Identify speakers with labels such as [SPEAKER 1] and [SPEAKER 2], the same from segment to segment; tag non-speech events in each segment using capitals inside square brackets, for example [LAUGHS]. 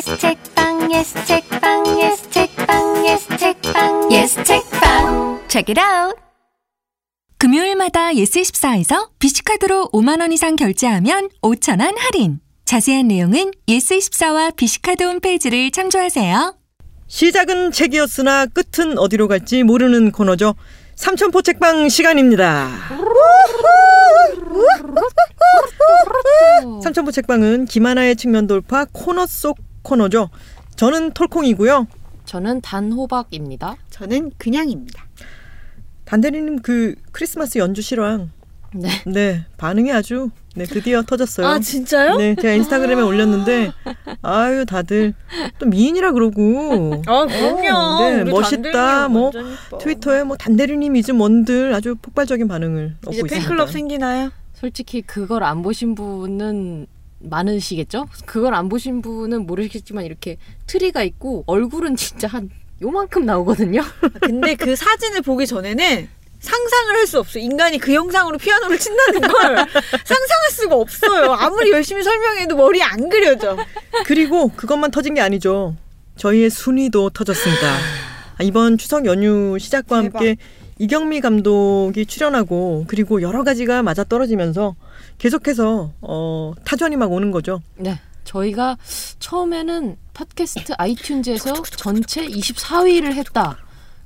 [SPEAKER 1] yes 책방 yes 책방 yes 책방 yes 책방 yes 책방 check it out
[SPEAKER 2] 금요일마다 예스24에서 비시카드로 5만 원 이상 결제하면 5천 원 할인. 자세한 내용은 예스24와 비시카드 홈페이지를 참조하세요.
[SPEAKER 3] 시작은 책이었으나 끝은 어디로 갈지 모르는 코너죠. 삼천포 책방 시간입니다. 삼천포 책방은 김하나의 측면 돌파 코너 속 코너죠. 저는 톨콩이고요.
[SPEAKER 4] 저는 단호박입니다.
[SPEAKER 5] 저는 그냥입니다.
[SPEAKER 3] 단대리님 그 크리스마스 연주 실황
[SPEAKER 4] 네.
[SPEAKER 3] 네 반응이 아주 네 드디어 터졌어요.
[SPEAKER 5] 아 진짜요?
[SPEAKER 3] 네 제가 인스타그램에 올렸는데 아유 다들 또 미인이라 그러고
[SPEAKER 5] 아 그럼요.
[SPEAKER 3] 네, 멋있다, 뭐. 트위터에 뭐 단대리님이즘 뭔들 아주 폭발적인 반응을 얻고 있습니다.
[SPEAKER 5] 팬클럽 생기나요?
[SPEAKER 4] 솔직히 그걸 안 보신 분은 많으시겠죠? 그걸 안 보신 분은 모르시겠지만 이렇게 트리가 있고 얼굴은 진짜 한 요만큼 나오거든요.
[SPEAKER 5] 아, 근데 그 사진을 보기 전에는 상상을 할 수 없어요. 인간이 그 영상으로 피아노를 친다는 걸 [LAUGHS] 상상할 수가 없어요. 아무리 열심히 설명해도 머리에 안 그려져.
[SPEAKER 3] 그리고 그것만 터진 게 아니죠. 저희의 순위도 터졌습니다. 아, 이번 추석 연휴 시작과
[SPEAKER 5] 대박.
[SPEAKER 3] 함께 이경미 감독이 출연하고 그리고 여러 가지가 맞아 떨어지면서 계속해서 어, 타전이 막 오는 거죠.
[SPEAKER 4] 네. 저희가 처음에는 팟캐스트 아이튠즈에서 전체 24위를 했다.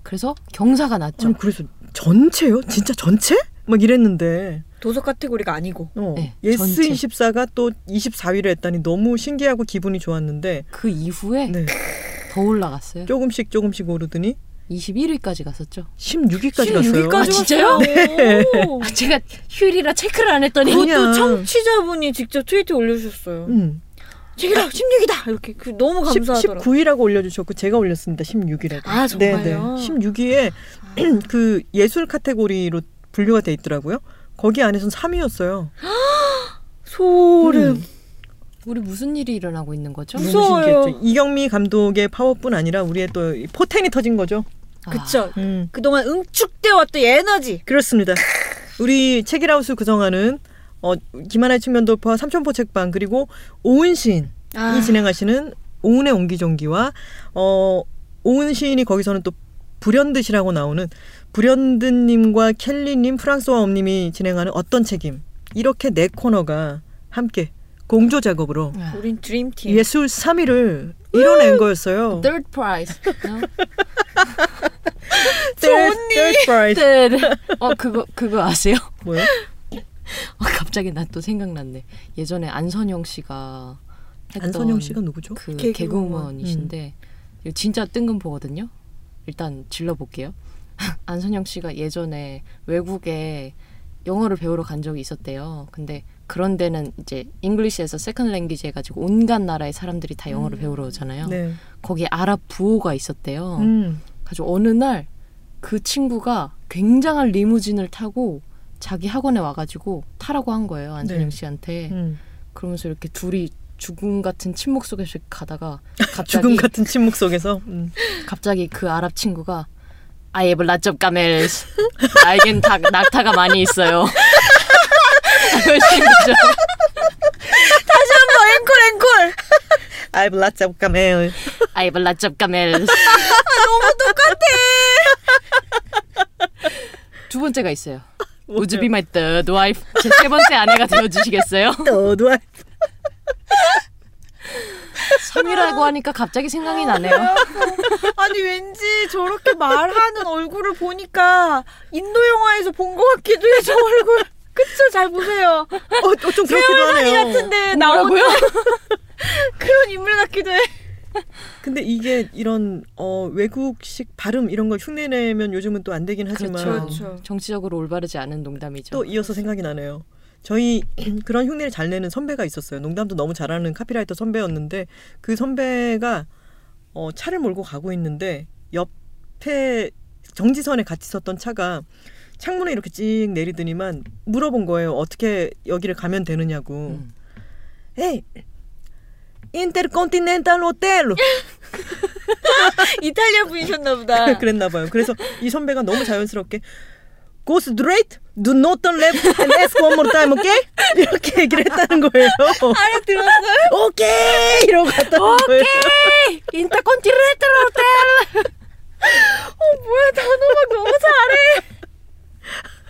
[SPEAKER 4] 그래서 경사가 났죠.
[SPEAKER 3] 아니 그래서 전체요? 진짜 전체? 막 이랬는데
[SPEAKER 5] 도서 카테고리가 아니고.
[SPEAKER 3] 어,
[SPEAKER 4] 네,
[SPEAKER 3] 예스
[SPEAKER 4] 전체.
[SPEAKER 3] 24가 또 24위를 했다니 너무 신기하고 기분이 좋았는데
[SPEAKER 4] 그 이후에
[SPEAKER 3] 네,
[SPEAKER 4] 더 올라갔어요.
[SPEAKER 3] 조금씩 조금씩 오르더니
[SPEAKER 4] 21위까지 갔었죠.
[SPEAKER 3] 16위까지 갔어요.
[SPEAKER 5] 16위까지
[SPEAKER 4] 아, 진짜요?
[SPEAKER 5] 갔어요.
[SPEAKER 4] 아, 제가 휴일이라 체크를 안 했더니
[SPEAKER 3] 그냥.
[SPEAKER 5] 그것도 청취자분이 직접 트위트 올려주셨어요.
[SPEAKER 3] 음.
[SPEAKER 5] 책이다 16이다 이렇게 그 너무 감사하더라고요.
[SPEAKER 3] 19위라고 올려주셨고 제가 올렸습니다. 16위라고.
[SPEAKER 5] 아, 정말요?
[SPEAKER 3] 16위에 [CLEARS THROAT] 그 예술 카테고리로 분류가 돼 있더라고요. 거기 안에선 3위였어요. [GASPS]
[SPEAKER 5] 소름.
[SPEAKER 4] 우리 무슨 일이 일어나고 있는 거죠?
[SPEAKER 5] 무서워요.
[SPEAKER 3] 이경미 감독의 파워뿐 아니라 우리의 또이 포텐이 터진 거죠.
[SPEAKER 4] 아,
[SPEAKER 5] 그쵸.
[SPEAKER 3] 음.
[SPEAKER 5] 그동안 응축되어 왔던 에너지.
[SPEAKER 3] 그렇습니다. 우리 책이라우스 구성하는 어, 김하나의 측면 돌파 삼천포 책방 그리고 오은 시인이
[SPEAKER 5] 아.
[SPEAKER 3] 진행하시는 오은의 옹기종기와 어, 오은 시인이 거기서는 또 불현듯이라고 나오는 불현듯님과 켈리님 프랑스와 엄님이 진행하는 어떤 책임 이렇게 네 코너가 함께 공조 작업으로
[SPEAKER 4] 아,
[SPEAKER 5] 우린 드림팀.
[SPEAKER 3] 예술 3위를 이뤄낸 거였어요.
[SPEAKER 4] third prize. [LAUGHS] no?
[SPEAKER 3] Third, third prize.
[SPEAKER 4] 네, 네. 어 그거 그거 아세요?
[SPEAKER 3] 뭐요? [LAUGHS]
[SPEAKER 4] 어, 갑자기 나 또 생각났네. 예전에 안선영 씨가 했던
[SPEAKER 3] 안선영 씨가 누구죠?
[SPEAKER 4] 그
[SPEAKER 5] 개그우먼.
[SPEAKER 4] 개그우먼이신데 이거 진짜 뜬금포거든요. 일단 질러볼게요. [LAUGHS] 안선영 씨가 예전에 외국에 영어를 배우러 간 적이 있었대요. 근데 그런 데는 이제 English as a second language 해가지고 온갖 나라의 사람들이 다 영어를 배우러 오잖아요.
[SPEAKER 3] 네.
[SPEAKER 4] 거기에 아랍 부호가 있었대요.
[SPEAKER 3] 음.
[SPEAKER 4] 가지고 어느 날 그 친구가 굉장한 리무진을 타고 자기 학원에 와가지고 타라고 한 거예요 안선영
[SPEAKER 3] 네.
[SPEAKER 4] 씨한테.
[SPEAKER 3] 음.
[SPEAKER 4] 그러면서 이렇게 둘이 죽음 같은 침묵 속에서 가다가 [LAUGHS] 갑자기
[SPEAKER 3] 죽음 같은 침묵 속에서 음.
[SPEAKER 4] 갑자기 그 아랍 친구가 I have lots of camels. 나에겐 다, 낙타가 많이 있어요. [LAUGHS] 이러신 거죠. [LAUGHS]
[SPEAKER 5] 한번 앵콜 앵콜.
[SPEAKER 3] Of camel.
[SPEAKER 4] I have lots of camels.
[SPEAKER 5] 너무 똑같아.
[SPEAKER 4] 두 번째가 있어요. Would you be my third wife? 제 세 번째 아내가 되어주시겠어요?
[SPEAKER 3] 너도 알-
[SPEAKER 4] 3이라고 하니까 갑자기 생각이 나네요. [LAUGHS]
[SPEAKER 5] 아니 왠지 저렇게 말하는 얼굴을 보니까 인도 영화에서 본 것 같기도 해 저 얼굴. 그쵸 잘 보세요.
[SPEAKER 3] 어, 어, 좀 그렇기도 하네요.
[SPEAKER 5] 같은데 나오는
[SPEAKER 4] 뭐라고요? [LAUGHS]
[SPEAKER 5] 그런 인물 같기도 해.
[SPEAKER 3] 근데 이게 이런 어, 외국식 발음 이런 걸 흉내내면 요즘은 또 안 되긴 하지만
[SPEAKER 4] 그렇죠.
[SPEAKER 5] 그렇죠.
[SPEAKER 4] 정치적으로 올바르지 않은 농담이죠.
[SPEAKER 3] 또 이어서 생각이 나네요. 저희 [CLEARS THROAT] 그런 흉내를 잘 내는 선배가 있었어요. 농담도 너무 잘하는 카피라이터 선배였는데 그 선배가 어, 차를 몰고 가고 있는데 옆에 정지선에 같이 섰던 차가 창문에 이렇게 찍 내리더니만 물어본 거예요. 어떻게 여기를 가면 되느냐고.
[SPEAKER 4] 음.
[SPEAKER 3] 에이, 인터컨티넨탈 호텔로
[SPEAKER 5] 이탈리아 분이셨나 보다. [LAUGHS]
[SPEAKER 3] 그랬나 봐요. 그래서 이 선배가 너무 자연스럽게 go straight Do not turn left and ask one more time, okay? 이렇게 얘기를 했다는 거예요.
[SPEAKER 5] 알아들었어요?
[SPEAKER 3] 오케이 이러고 갔다는 거예요.
[SPEAKER 4] 인터컨티넨탈 호텔.
[SPEAKER 5] 어 뭐야 단호박 너무 잘해.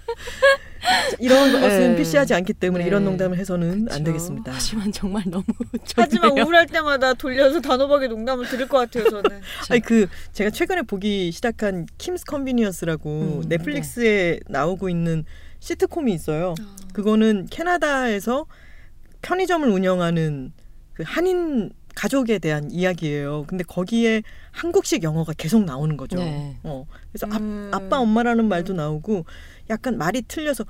[SPEAKER 5] [LAUGHS]
[SPEAKER 3] 이런 것은
[SPEAKER 4] 네.
[SPEAKER 3] 필시하지 않기 때문에
[SPEAKER 4] 네.
[SPEAKER 3] 이런 농담을 해서는 안
[SPEAKER 4] 그쵸.
[SPEAKER 3] 되겠습니다.
[SPEAKER 4] 하지만 정말 너무 [LAUGHS]
[SPEAKER 5] 하지만
[SPEAKER 4] 좋네요.
[SPEAKER 5] 우울할 때마다 돌려서 단호박의 농담을 들을 것 같아요 저는. [LAUGHS]
[SPEAKER 3] 아니 그 제가 최근에 보기 시작한 Kim's Convenience라고
[SPEAKER 4] 음,
[SPEAKER 3] 넷플릭스에 나오고 있는 시트콤이 있어요. 그거는 캐나다에서 편의점을 운영하는 그 한인 가족에 대한 이야기예요. 근데 거기에 한국식 영어가 계속 나오는 거죠.
[SPEAKER 4] 네.
[SPEAKER 3] 어. 그래서
[SPEAKER 5] 음.
[SPEAKER 3] 아, 아빠 엄마라는 말도 나오고 약간 말이 틀려서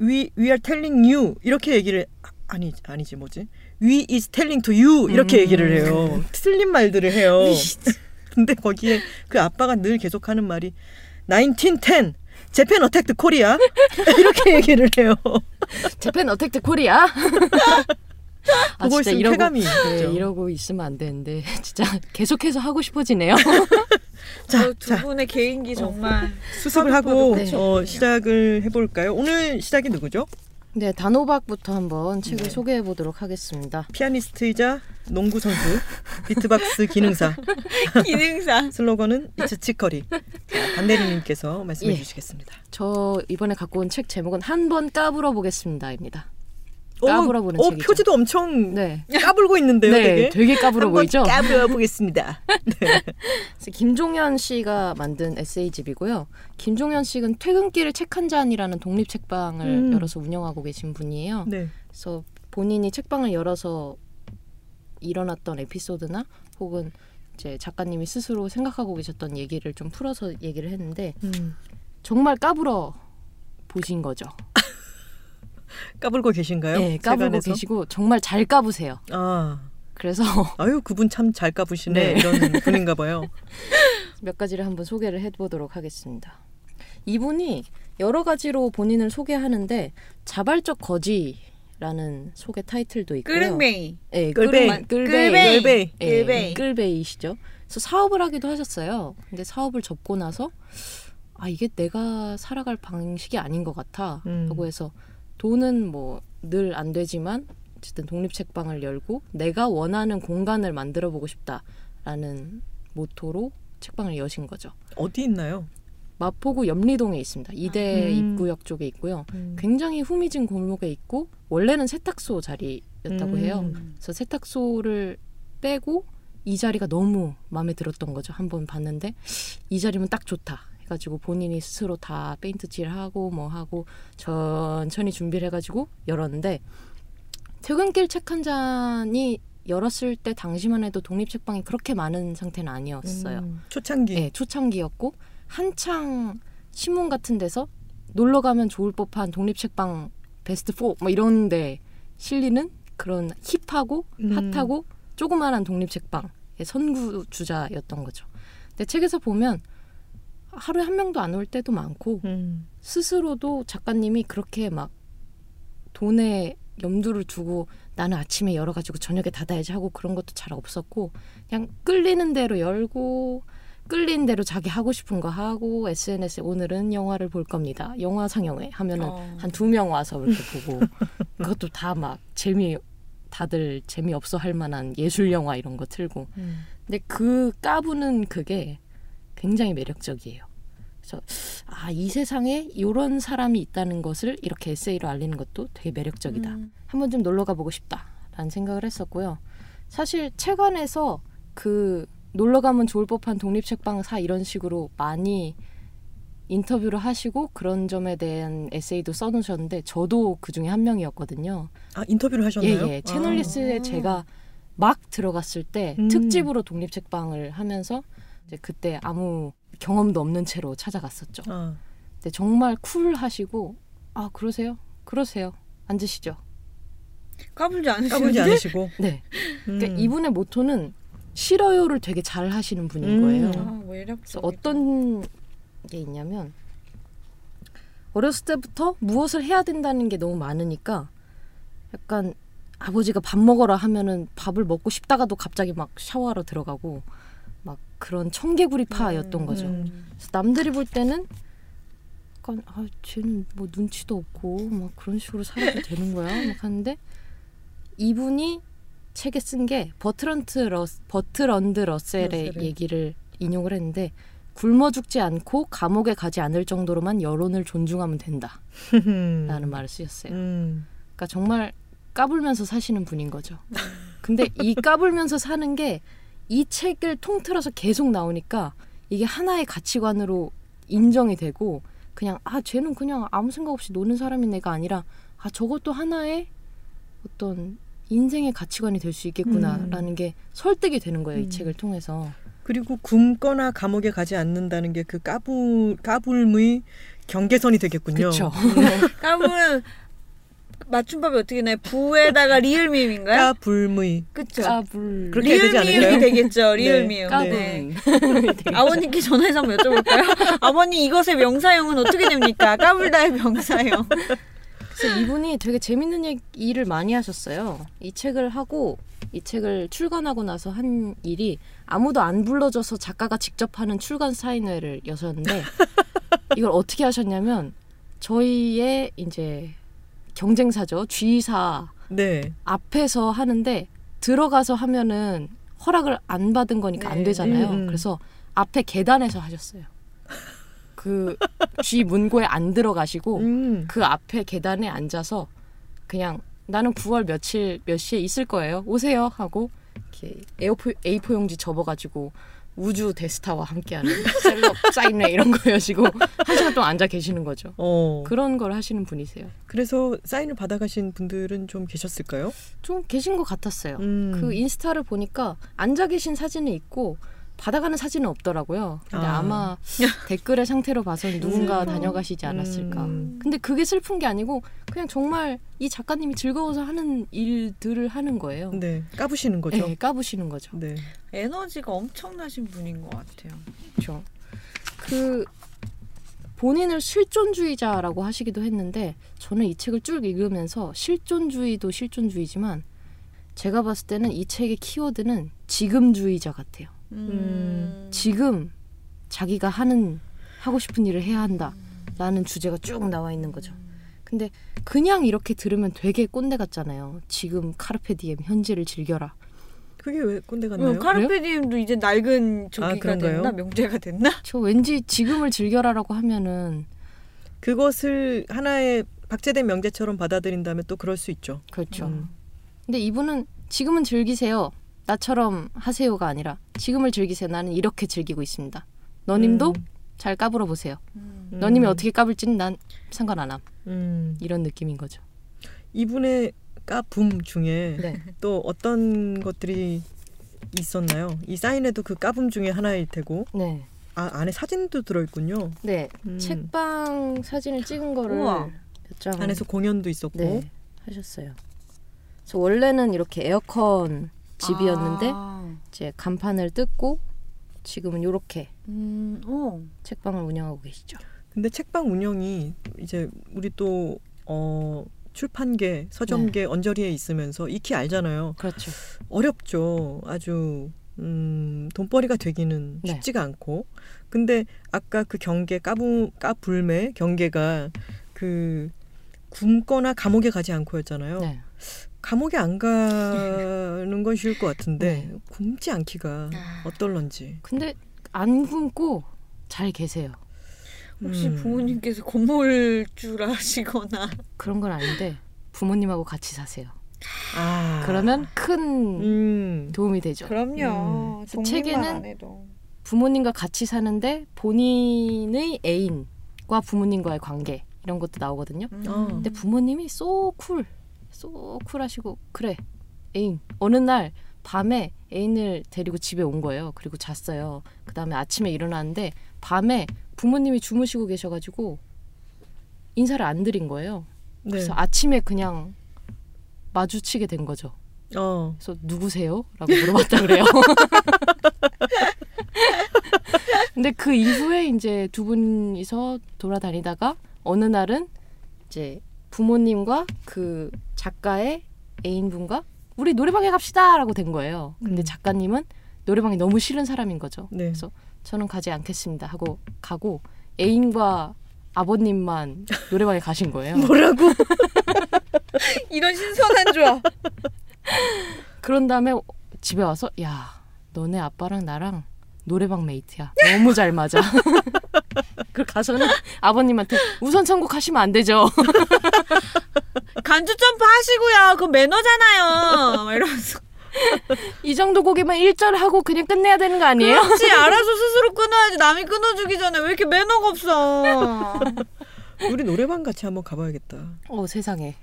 [SPEAKER 3] we we are telling you 이렇게 얘기를 아, 아니 아니지 뭐지? we is telling to you 이렇게
[SPEAKER 4] 음.
[SPEAKER 3] 얘기를 해요. 틀린 말들을 해요. [LAUGHS] 근데 거기에 그 아빠가 늘 계속하는 말이 1910 Japan attacked Korea 이렇게 얘기를 해요.
[SPEAKER 4] Japan attacked Korea. 아, [LAUGHS]
[SPEAKER 3] 보고
[SPEAKER 4] 진짜
[SPEAKER 3] 있으면
[SPEAKER 4] 이러고,
[SPEAKER 3] 쾌감이
[SPEAKER 4] 네,
[SPEAKER 3] 있죠.
[SPEAKER 4] 이러고 있으면 안 되는데 [LAUGHS] 진짜 계속해서 하고 싶어지네요. [LAUGHS]
[SPEAKER 3] 자,
[SPEAKER 5] 어,
[SPEAKER 3] 두자
[SPEAKER 5] 분의 개인기 정말
[SPEAKER 3] 수습을 하고
[SPEAKER 4] 네.
[SPEAKER 3] 어, 시작을 해볼까요? 오늘 시작이 누구죠?
[SPEAKER 4] 네, 단호박부터 한번 책을
[SPEAKER 3] 네.
[SPEAKER 4] 소개해 보도록 하겠습니다.
[SPEAKER 3] 피아니스트이자 농구 선수, 비트박스 기능사.
[SPEAKER 5] 기능사.
[SPEAKER 3] 슬로건은 이츠 치커리. 자, 반대리님께서 말씀해
[SPEAKER 4] 예.
[SPEAKER 3] 주시겠습니다.
[SPEAKER 4] 저 이번에 갖고 온 책 제목은 한 번 까불어 보겠습니다입니다. 까불어 보는
[SPEAKER 3] 어,
[SPEAKER 4] 책이죠.
[SPEAKER 3] 표지도 엄청
[SPEAKER 4] 네.
[SPEAKER 3] 까불고 있는데요,
[SPEAKER 4] 네,
[SPEAKER 3] 되게.
[SPEAKER 4] 되게 까불어 보이죠?
[SPEAKER 3] 까불어 보겠습니다. [LAUGHS]
[SPEAKER 4] 그래서 김종현 씨가 만든 에세이집이고요. 김종현 씨는 퇴근길을 책한 잔이라는 독립 책방을
[SPEAKER 3] 음.
[SPEAKER 4] 열어서 운영하고 계신 분이에요.
[SPEAKER 3] 네.
[SPEAKER 4] 그래서 본인이 책방을 열어서 일어났던 에피소드나 혹은 이제 작가님이 스스로 생각하고 계셨던 얘기를 좀 풀어서 얘기를 했는데
[SPEAKER 3] 음.
[SPEAKER 4] 정말 까불어 보신 거죠. [LAUGHS]
[SPEAKER 3] 까불고 계신가요?
[SPEAKER 4] 네, 까불고
[SPEAKER 3] 세간에서?
[SPEAKER 4] 계시고 정말 잘 까부세요.
[SPEAKER 3] 아,
[SPEAKER 4] 그래서 [LAUGHS]
[SPEAKER 3] 아유 그분 참 잘 까부시네
[SPEAKER 4] 네.
[SPEAKER 3] 이런 분인가 봐요. [LAUGHS]
[SPEAKER 4] 몇 가지를 한번 소개를 해보도록 하겠습니다. 이분이 여러 가지로 본인을 소개하는데 자발적 거지라는 소개 타이틀도 있고요.
[SPEAKER 5] 끄릉뱅이.
[SPEAKER 4] 네,
[SPEAKER 3] 끌베이.
[SPEAKER 4] 끌베이,
[SPEAKER 5] 끌베이.
[SPEAKER 3] 끌베이.
[SPEAKER 4] 예,
[SPEAKER 5] 끌베이.
[SPEAKER 4] 끌베이시죠. 그래서 사업을 하기도 하셨어요. 근데 사업을 접고 나서 아 이게 내가 살아갈 방식이 아닌 것 같아.
[SPEAKER 3] 음.
[SPEAKER 4] 라고 해서 돈은 뭐 늘 안 되지만 어쨌든 독립 책방을 열고 내가 원하는 공간을 만들어 보고 싶다라는 모토로 책방을 여신 거죠.
[SPEAKER 3] 어디 있나요?
[SPEAKER 4] 마포구 염리동에 있습니다. 이대
[SPEAKER 3] 음.
[SPEAKER 4] 입구역 쪽에 있고요.
[SPEAKER 3] 음.
[SPEAKER 4] 굉장히 후미진 골목에 있고 원래는 세탁소 자리였다고
[SPEAKER 3] 음.
[SPEAKER 4] 해요. 그래서 세탁소를 빼고 이 자리가 너무 마음에 들었던 거죠. 한번 봤는데 이 자리면 딱 좋다. 해가지고 본인이 스스로 다 페인트 칠하고 뭐 하고 천천히 준비를 해가지고 열었는데 퇴근길 책 한 잔이 열었을 때 당시만 해도 독립 책방이 그렇게 많은 상태는 아니었어요.
[SPEAKER 3] 음, 초창기.
[SPEAKER 4] 네, 초창기였고 한창 신문 같은 데서 놀러 가면 좋을 법한 독립 책방 베스트 4뭐 이런 데 실리는 그런 힙하고
[SPEAKER 3] 음.
[SPEAKER 4] 핫하고 조그마한 독립 책방의 선구 주자였던 거죠. 근데 책에서 보면 하루에 한 명도 안 올 때도 많고
[SPEAKER 3] 음.
[SPEAKER 4] 스스로도 작가님이 그렇게 막 돈에 염두를 두고 나는 아침에 열어가지고 저녁에 닫아야지 하고 그런 것도 잘 없었고 그냥 끌리는 대로 열고 끌린 대로 자기 하고 싶은 거 하고 SNS에 오늘은 영화를 볼 겁니다. 영화 상영회 하면은
[SPEAKER 5] 어.
[SPEAKER 4] 한두 명 와서 이렇게 보고 [LAUGHS] 그것도 다 막 재미 다들 재미 없어 할 만한 예술 영화 이런 거 틀고
[SPEAKER 3] 음.
[SPEAKER 4] 근데 그 까부는 그게 굉장히 매력적이에요. 그래서 아 이 세상에 이런 사람이 있다는 것을 이렇게 에세이로 알리는 것도 되게 매력적이다.
[SPEAKER 5] 음.
[SPEAKER 4] 한번 좀 놀러 가보고 싶다라는 생각을 했었고요. 사실 책 안에서 그 놀러 가면 좋을 법한 독립 책방 사 이런 식으로 많이 인터뷰를 하시고 그런 점에 대한 에세이도 써놓으셨는데 저도 그 중에 한 명이었거든요.
[SPEAKER 3] 아 인터뷰를 하셨나요?
[SPEAKER 4] 예, 예. 채널리스에
[SPEAKER 5] 아.
[SPEAKER 4] 제가 막 들어갔을 때
[SPEAKER 3] 음.
[SPEAKER 4] 특집으로 독립 책방을 하면서 이제 그때 아무 경험도 없는 채로 찾아갔었죠.
[SPEAKER 3] 아,
[SPEAKER 4] 근데 정말 쿨하시고 아 그러세요? 그러세요. 앉으시죠.
[SPEAKER 5] 까불지 않으시는데?
[SPEAKER 3] 까불지 않으시고. [LAUGHS]
[SPEAKER 4] 네.
[SPEAKER 3] 음.
[SPEAKER 4] 그러니까 이분의 모토는 싫어요를 되게 잘 하시는 분인
[SPEAKER 3] 음.
[SPEAKER 4] 거예요.
[SPEAKER 5] 아, 매력적.
[SPEAKER 4] 그래서 어떤 게 있냐면 어렸을 때부터 무엇을 해야 된다는 게 너무 많으니까 약간 아버지가 밥 먹어라 하면은 밥을 먹고 싶다가도 갑자기 막 샤워하러 들어가고 막 그런 청개구리 파였던 거죠.
[SPEAKER 3] 음.
[SPEAKER 4] 그래서 남들이 볼 때는 약간 아 쟤는 뭐 눈치도 없고 막 그런 식으로 살아도 되는 거야 막 하는데 이분이 책에 쓴 게 버트런트 러 버트런드 러셀의
[SPEAKER 3] 러셀의.
[SPEAKER 4] 얘기를 인용을 했는데 굶어 죽지 않고 감옥에 가지 않을 정도로만 여론을 존중하면 된다라는 [LAUGHS] 말을 쓰셨어요.
[SPEAKER 3] 음.
[SPEAKER 4] 그러니까 정말 까불면서 사시는 분인 거죠. 근데 이 까불면서 사는 게 이 책을 통틀어서 계속 나오니까 이게 하나의 가치관으로 인정이 되고 그냥 아 쟤는 그냥 아무 생각 없이 노는 사람인 애가 아니라 아 저것도 하나의 어떤 인생의 가치관이 될 수 있겠구나라는 게 설득이 되는 거예요 이
[SPEAKER 3] 음.
[SPEAKER 4] 책을 통해서
[SPEAKER 3] 그리고 굶거나 감옥에 가지 않는다는 게 그 까불 까불무의 경계선이 되겠군요.
[SPEAKER 4] 그렇죠. [LAUGHS]
[SPEAKER 5] 까불은 맞춤법이 어떻게 나요? 부에다가 리을 미음인가요?
[SPEAKER 3] 까 불무의
[SPEAKER 5] 그쵸?
[SPEAKER 4] 까 불
[SPEAKER 3] 그렇게 해야 되지 않을까요?
[SPEAKER 5] 미음이 되겠죠. 리을
[SPEAKER 3] 네.
[SPEAKER 5] 미음.
[SPEAKER 4] 까불
[SPEAKER 5] 네. [LAUGHS] 아버님께 전화해서 한번 여쭤볼까요? [LAUGHS] 아버님 이것의 명사형은 어떻게 됩니까? 까불다의 명사형.
[SPEAKER 4] 그래서 이분이 되게 재밌는 얘기- 일을 많이 하셨어요. 이 책을 하고 이 책을 출간하고 나서 한 일이 아무도 안 불러줘서 작가가 직접 하는 출간 사인회를 여셨는데 [LAUGHS] 이걸 어떻게 하셨냐면 저희의 이제 경쟁사죠 G사
[SPEAKER 3] 네.
[SPEAKER 4] 앞에서 하는데 들어가서 하면은 허락을 안 받은 거니까 안
[SPEAKER 5] 네.
[SPEAKER 4] 되잖아요.
[SPEAKER 3] 음, 음.
[SPEAKER 4] 그래서 앞에 계단에서 하셨어요. 그 G 문고에 안 들어가시고
[SPEAKER 3] 음.
[SPEAKER 4] 그 앞에 계단에 앉아서 그냥 나는 9월 며칠 몇 시에 있을 거예요. 오세요 하고 이렇게 A4, A4 용지 접어가지고 우주 데스타와 함께하는 셀럽 사인회 이런 거 여시고 한 시간 동안 앉아 계시는 거죠.
[SPEAKER 3] 어.
[SPEAKER 4] 그런 걸 하시는 분이세요.
[SPEAKER 3] 그래서 사인을 받아가신 분들은 좀 계셨을까요?
[SPEAKER 4] 좀 계신 것 같았어요.
[SPEAKER 3] 음.
[SPEAKER 4] 그 인스타를 보니까 앉아 계신 사진은 있고 받아가는 사진은 없더라고요. 근데
[SPEAKER 3] 아.
[SPEAKER 4] 아. 마 [LAUGHS] 댓글의 상태로 봐서는 누군가
[SPEAKER 5] 슬퍼.
[SPEAKER 4] 다녀가시지 않았을까.
[SPEAKER 3] 음.
[SPEAKER 4] 근데 그게 슬픈 게 아니고 그냥 정말 이 작가님이 즐거워서 하는 일들을 하는 거예요.
[SPEAKER 3] 네. 까부시는 거죠.
[SPEAKER 4] 네, 까부시는 거죠.
[SPEAKER 3] 네.
[SPEAKER 5] 에너지가 엄청나신 분인 것 같아요.
[SPEAKER 4] 그렇죠. 그 본인을 실존주의자라고 하시기도 했는데 저는 이 책을 쭉 읽으면서 실존주의도 실존주의지만 제가 봤을 때는 이 책의 키워드는 지금주의자 같아요.
[SPEAKER 3] 음.
[SPEAKER 4] 지금 자기가 하는 하고 싶은 일을 해야 한다라는 주제가 쭉 나와 있는 거죠. 근데 그냥 이렇게 들으면 되게 꼰대 같잖아요. 지금 카르페 디엠 현재를 즐겨라.
[SPEAKER 3] 그게 왜 꼰대
[SPEAKER 5] 어,
[SPEAKER 3] 같나요?
[SPEAKER 5] 카르페디엠도 이제 낡은
[SPEAKER 3] 아,
[SPEAKER 5] 저기가
[SPEAKER 3] 그런가요?
[SPEAKER 5] 됐나 명제가 됐나?
[SPEAKER 4] 저 왠지 지금을 즐겨라라고 하면은
[SPEAKER 3] 그것을 하나의 박제된 명제처럼 받아들인다면 또 그럴 수 있죠.
[SPEAKER 4] 그렇죠.
[SPEAKER 3] 음.
[SPEAKER 4] 근데 이분은 지금은 즐기세요. 나처럼 하세요가 아니라 지금을 즐기세요. 나는 이렇게 즐기고 있습니다. 너님도
[SPEAKER 3] 음.
[SPEAKER 4] 잘 까불어 보세요.
[SPEAKER 5] 음.
[SPEAKER 4] 너님이 어떻게 까불지는 난 상관 안 함.
[SPEAKER 3] 음.
[SPEAKER 4] 이런 느낌인 거죠.
[SPEAKER 3] 이분의 까붐 중에
[SPEAKER 4] 네.
[SPEAKER 3] 또 어떤 것들이 있었나요? 이 사인에도 그 까붐 중에 하나일 테고
[SPEAKER 4] 네.
[SPEAKER 3] 아 안에 사진도 들어있군요.
[SPEAKER 4] 네.
[SPEAKER 3] 음.
[SPEAKER 4] 책방 사진을 찍은 거를. 몇 장.
[SPEAKER 3] 안에서 공연도 있었고
[SPEAKER 4] 네. 하셨어요. 그래서 원래는 이렇게 에어컨 집이었는데
[SPEAKER 5] 아.
[SPEAKER 4] 이제 간판을 뜯고 지금은 이렇게
[SPEAKER 5] 음, 어.
[SPEAKER 4] 책방을 운영하고 계시죠.
[SPEAKER 3] 근데 책방 운영이 이제 우리 또 어, 출판계, 서점계 언저리에 있으면서 익히 알잖아요.
[SPEAKER 4] 그렇죠.
[SPEAKER 3] 어렵죠. 아주 음, 돈벌이가 되기는
[SPEAKER 4] 네.
[SPEAKER 3] 쉽지가 않고. 근데 아까 그 경계 까부 까불매 경계가 그 굶거나 감옥에 가지 않고였잖아요.
[SPEAKER 4] 네.
[SPEAKER 3] 감옥에 안 가는 건 쉬울 것 같은데
[SPEAKER 4] 네.
[SPEAKER 3] 굶지 않기가
[SPEAKER 5] 아.
[SPEAKER 3] 어떨런지.
[SPEAKER 4] 근데 안 굶고 잘 계세요.
[SPEAKER 5] 혹시
[SPEAKER 3] 음.
[SPEAKER 5] 부모님께서 건물주라시거나
[SPEAKER 4] 그런 건 아닌데 부모님하고 같이 사세요.
[SPEAKER 3] 아
[SPEAKER 4] 그러면 큰
[SPEAKER 3] 음.
[SPEAKER 4] 도움이 되죠.
[SPEAKER 5] 그럼요.
[SPEAKER 4] 그래서
[SPEAKER 5] 독립만
[SPEAKER 4] 책에는
[SPEAKER 5] 안 해도.
[SPEAKER 4] 부모님과 같이 사는데 본인의 애인과 부모님과의 관계 이런 것도 나오거든요.
[SPEAKER 5] 음.
[SPEAKER 3] 어.
[SPEAKER 4] 근데 부모님이 쏘 쿨, 쏘 쿨하시고 그래 애인 어느 날 밤에 애인을 데리고 집에 온 거예요. 그리고 잤어요. 그 다음에 아침에 일어났는데 밤에 부모님이 주무시고 계셔가지고 인사를 안 드린 거예요.
[SPEAKER 3] 네.
[SPEAKER 4] 그래서 아침에 그냥 마주치게 된 거죠.
[SPEAKER 3] 어.
[SPEAKER 4] 그래서 누구세요? 라고 물어봤다 그래요. [LAUGHS] 근데 그 이후에 이제 두 분이서 돌아다니다가 어느 날은 이제 부모님과 그 작가의 애인분과 우리 노래방에 갑시다라고 된 거예요. 근데
[SPEAKER 3] 음.
[SPEAKER 4] 작가님은 노래방이 너무 싫은 사람인 거죠.
[SPEAKER 3] 네.
[SPEAKER 4] 그래서 저는 가지 않겠습니다 하고 가고 애인과 아버님만 노래방에 가신 거예요. [LAUGHS]
[SPEAKER 3] 뭐라고? [LAUGHS]
[SPEAKER 5] 이런 신선한 조합.
[SPEAKER 4] 그런 다음에 집에 와서 야 너네 아빠랑 나랑 노래방 메이트야. 너무 잘 맞아. [LAUGHS] 그 가서는 아버님한테 우선 천국하시면 안 되죠. [LAUGHS]
[SPEAKER 5] 간주 점프 하시고요. 그건 매너잖아요. 막 이러면서. [LAUGHS]
[SPEAKER 4] 이 정도 곡이면 1절 하고 그냥 끝내야 되는 거 아니에요?
[SPEAKER 5] 그렇지. [LAUGHS] 알아서 스스로 끊어야지. 남이 끊어주기 전에 왜 이렇게 매너가 없어.
[SPEAKER 3] 우리 노래방 같이 한번 가봐야겠다.
[SPEAKER 4] 어 세상에.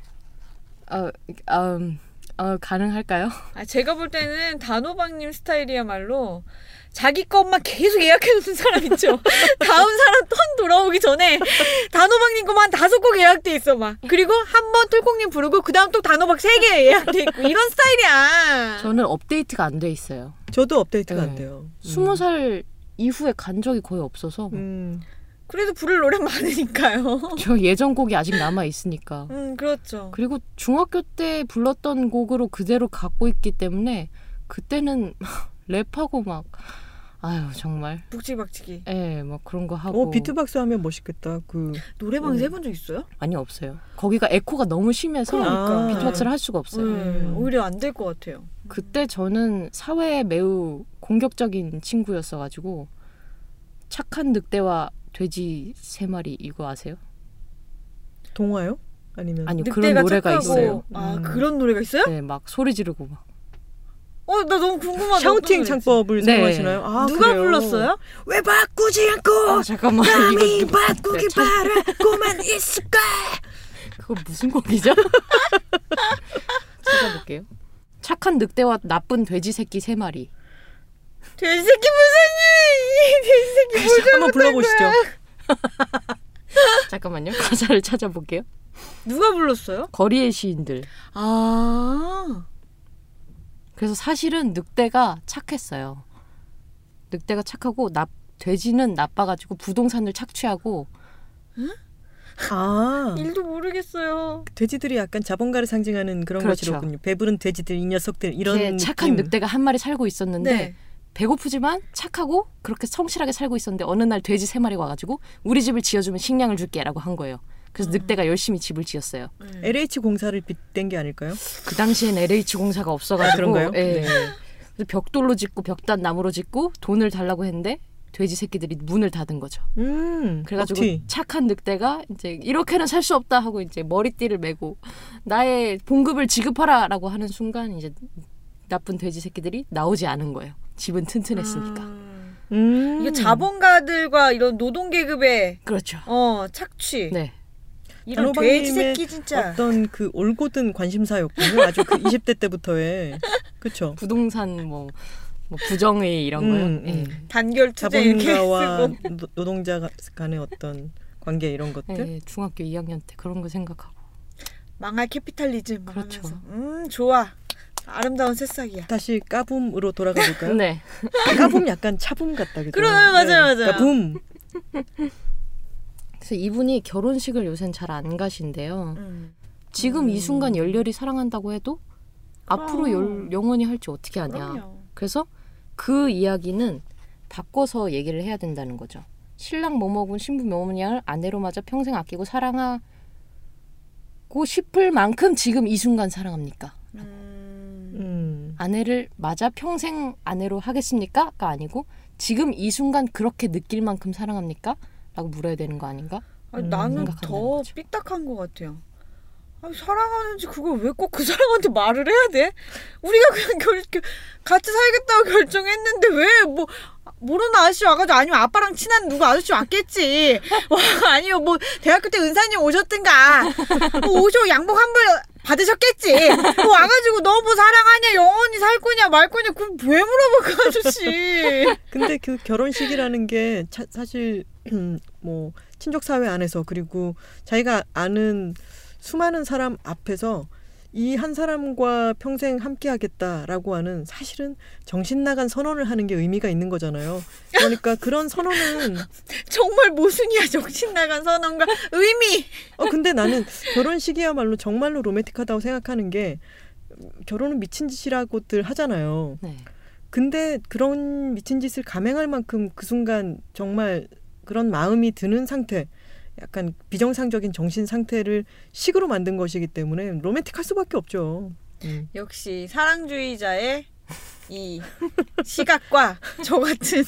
[SPEAKER 4] 어, 음, 어 가능할까요?
[SPEAKER 5] 아, 제가 볼 때는 단호박님 스타일이야말로 자기 것만 계속 예약해놓는 사람 있죠. [LAUGHS] 다음 사람 턴 돌아오기 전에 단호박님 것만 다섯 곡 예약돼 있어 막. 그리고 한 번 톨콩님 부르고 그 다음 또 단호박 세 개 예약돼 있고 이런 스타일이야.
[SPEAKER 4] 저는 업데이트가 안 돼 있어요.
[SPEAKER 3] 저도 업데이트가
[SPEAKER 4] 네.
[SPEAKER 3] 안 돼요.
[SPEAKER 4] 스무 살 이후에 간 적이 거의 없어서
[SPEAKER 3] 음.
[SPEAKER 5] 그래도 부를 노래 많으니까요. [LAUGHS]
[SPEAKER 4] 저 예전 곡이 아직 남아 있으니까.
[SPEAKER 5] 음 그렇죠.
[SPEAKER 4] 그리고 중학교 때 불렀던 곡으로 그대로 갖고 있기 때문에 그때는 [LAUGHS] 랩하고 막 아유 정말
[SPEAKER 5] 북치박치기.
[SPEAKER 4] 예, 막 그런 거 하고
[SPEAKER 3] 어 비트박스 하면 멋있겠다. 그
[SPEAKER 5] 노래방에서
[SPEAKER 3] 음.
[SPEAKER 5] 해본 적 있어요?
[SPEAKER 4] 아니 없어요. 거기가 에코가 너무 심해서
[SPEAKER 5] 그러니까.
[SPEAKER 4] 비트박스를 할 수가 없어요.
[SPEAKER 5] 네, 오히려 안 될 것 같아요.
[SPEAKER 4] 그때 저는 사회에 매우 공격적인 친구였어가지고 착한 늑대와 돼지 세 마리 이거 아세요?
[SPEAKER 3] 동화요? 아니면
[SPEAKER 4] 아니 그런
[SPEAKER 5] 늑대가
[SPEAKER 4] 노래가
[SPEAKER 5] 착하고-
[SPEAKER 4] 있어요.
[SPEAKER 5] 아
[SPEAKER 3] 음.
[SPEAKER 5] 그런 노래가 있어요?
[SPEAKER 4] 네, 막 소리 지르고 막
[SPEAKER 5] 어 나 너무 궁금하다.
[SPEAKER 3] 샤우팅? 창법을
[SPEAKER 4] 네.
[SPEAKER 3] 사용하시나요? 아,
[SPEAKER 5] 누가
[SPEAKER 3] 그래요?
[SPEAKER 5] 불렀어요?
[SPEAKER 3] 왜 바꾸지 않고
[SPEAKER 4] 아 잠깐만
[SPEAKER 3] 남이
[SPEAKER 4] 이거
[SPEAKER 3] 바꾸기
[SPEAKER 4] 네, 참-
[SPEAKER 3] 바라고만 있을까?
[SPEAKER 4] 그거 무슨 곡이죠? [LAUGHS] 찾아볼게요. 착한 늑대와 나쁜 돼지 새끼 세 마리.
[SPEAKER 5] 돼지 새끼 무슨 일? 돼지 새끼 뭐
[SPEAKER 3] 한번 불러보시죠. [LAUGHS]
[SPEAKER 4] 잠깐만요. 가사를 찾아볼게요.
[SPEAKER 5] 누가 불렀어요?
[SPEAKER 4] 거리의 시인들.
[SPEAKER 5] 아
[SPEAKER 4] 그래서 사실은 늑대가 착했어요. 늑대가 착하고 나, 돼지는 나빠가지고 부동산을 착취하고
[SPEAKER 3] 아
[SPEAKER 5] 일도 모르겠어요.
[SPEAKER 3] 돼지들이 약간 자본가를 상징하는 그런
[SPEAKER 4] 그렇죠.
[SPEAKER 3] 것이로군요. 배부른 돼지들, 이 녀석들 이런
[SPEAKER 4] 착한
[SPEAKER 3] 느낌.
[SPEAKER 4] 늑대가 한 마리 살고 있었는데
[SPEAKER 5] 네.
[SPEAKER 4] 배고프지만 착하고 그렇게 성실하게 살고 있었는데 어느 날 돼지 세 마리가 와가지고 우리 집을 지어주면 식량을 줄게라고 한 거예요. 그래서 늑대가 열심히 집을 지었어요.
[SPEAKER 3] LH 공사를 빗댄 게 아닐까요?
[SPEAKER 4] 그 당시엔 LH 공사가 없어가지고
[SPEAKER 3] 아, 그런가요?
[SPEAKER 4] 예.
[SPEAKER 3] 네.
[SPEAKER 4] 그래서 벽돌로 짓고 벽단 나무로 짓고 돈을 달라고 했는데 돼지 새끼들이 문을 닫은 거죠.
[SPEAKER 3] 음,
[SPEAKER 4] 그래가지고
[SPEAKER 3] 억티.
[SPEAKER 4] 착한 늑대가 이제 이렇게는 살 수 없다 하고 이제 머리띠를 메고 나의 봉급을 지급하라라고 하는 순간 이제 나쁜 돼지 새끼들이 나오지 않은 거예요. 집은 튼튼했으니까.
[SPEAKER 5] 아,
[SPEAKER 3] 음.
[SPEAKER 5] 이게 자본가들과 이런 노동 계급의
[SPEAKER 4] 그렇죠.
[SPEAKER 5] 어 착취
[SPEAKER 4] 네.
[SPEAKER 5] 이런
[SPEAKER 3] 단호박님의
[SPEAKER 5] 돼지 새끼 진짜
[SPEAKER 3] 어떤 그 올곧은 관심사였군요. 아주 그 20대 때부터의 그렇죠.
[SPEAKER 4] 부동산 뭐, 뭐 부정의 이런 거요.
[SPEAKER 3] 음,
[SPEAKER 4] 예.
[SPEAKER 3] 음.
[SPEAKER 5] 단결 투쟁
[SPEAKER 3] 자본가와 노- 노동자 간의 어떤 관계 이런 것들.
[SPEAKER 4] 예, 중학교 2학년 때 그런 거 생각하고.
[SPEAKER 5] 망할 capitalism 막
[SPEAKER 4] 그렇죠.
[SPEAKER 5] 하면서. 음 좋아 아름다운 새싹이야.
[SPEAKER 3] 다시 까붐으로 돌아가 볼까요?
[SPEAKER 4] 네.
[SPEAKER 3] 까붐 약간 차붐 같다 그죠?
[SPEAKER 5] 그래, 맞아요, 맞아요.
[SPEAKER 3] 까붐.
[SPEAKER 4] 그래서 이분이 결혼식을 요새는 잘 안 가신대요.
[SPEAKER 5] 음.
[SPEAKER 4] 지금 이 순간 열렬히 사랑한다고 해도 앞으로
[SPEAKER 5] 그럼.
[SPEAKER 4] 열, 영원히 할지 어떻게 아냐.
[SPEAKER 5] 그럼요.
[SPEAKER 4] 그래서 그 이야기는 바꿔서 얘기를 해야 된다는 거죠. 신랑 뭐뭐군 신부 뭐뭐냐를 아내로 맞아 평생 아끼고 사랑하고 싶을 만큼 지금 이 순간 사랑합니까?
[SPEAKER 5] 음.
[SPEAKER 3] 음.
[SPEAKER 4] 아내를 맞아 평생 아내로 하겠습니까?가 아니고 지금 이 순간 그렇게 느낄 만큼 사랑합니까? 라고 물어야 되는 거 아닌가?
[SPEAKER 5] 아니,
[SPEAKER 3] 음,
[SPEAKER 5] 나는 더
[SPEAKER 4] 거죠.
[SPEAKER 5] 삐딱한 것 같아요. 아니, 사랑하는지 그걸 왜 꼭 그 사람한테 말을 해야 돼? 우리가 그냥 결, 결- 같이 살겠다고 결정했는데 왜 뭐 모르는 아저씨 와가지고 아니면 아빠랑 친한 누구 아저씨 왔겠지. 와, 아니면 뭐 대학교 때 은사님 오셨든가 뭐 오셔 양복 한 벌 받으셨겠지. 뭐 와가지고 너 뭐 사랑하냐 영원히 살 거냐 말 거냐 그럼 왜 물어봐 그 아저씨.
[SPEAKER 3] 근데 그 결혼식이라는 게 차- 사실 뭐 친족 사회 안에서 그리고 자기가 아는 수많은 사람 앞에서 이 한 사람과 평생 함께 하겠다라고 하는 사실은 정신 나간 선언을 하는 게 의미가 있는 거잖아요. 그러니까 그런 선언은 [LAUGHS]
[SPEAKER 5] 정말 모순이야 정신 나간 선언과 의미.
[SPEAKER 3] 어 근데 나는 결혼식이야말로 정말로 로맨틱하다고 생각하는 게 결혼은 미친 짓이라고들 하잖아요.
[SPEAKER 4] 네.
[SPEAKER 3] 근데 그런 미친 짓을 감행할 만큼 그 순간 정말 그런 마음이 드는 상태에 약간 비정상적인 정신 상태를 식으로 만든 것이기 때문에 로맨틱할 수밖에 없죠. 음.
[SPEAKER 5] 역시 사랑주의자의 이 시각과 저 같은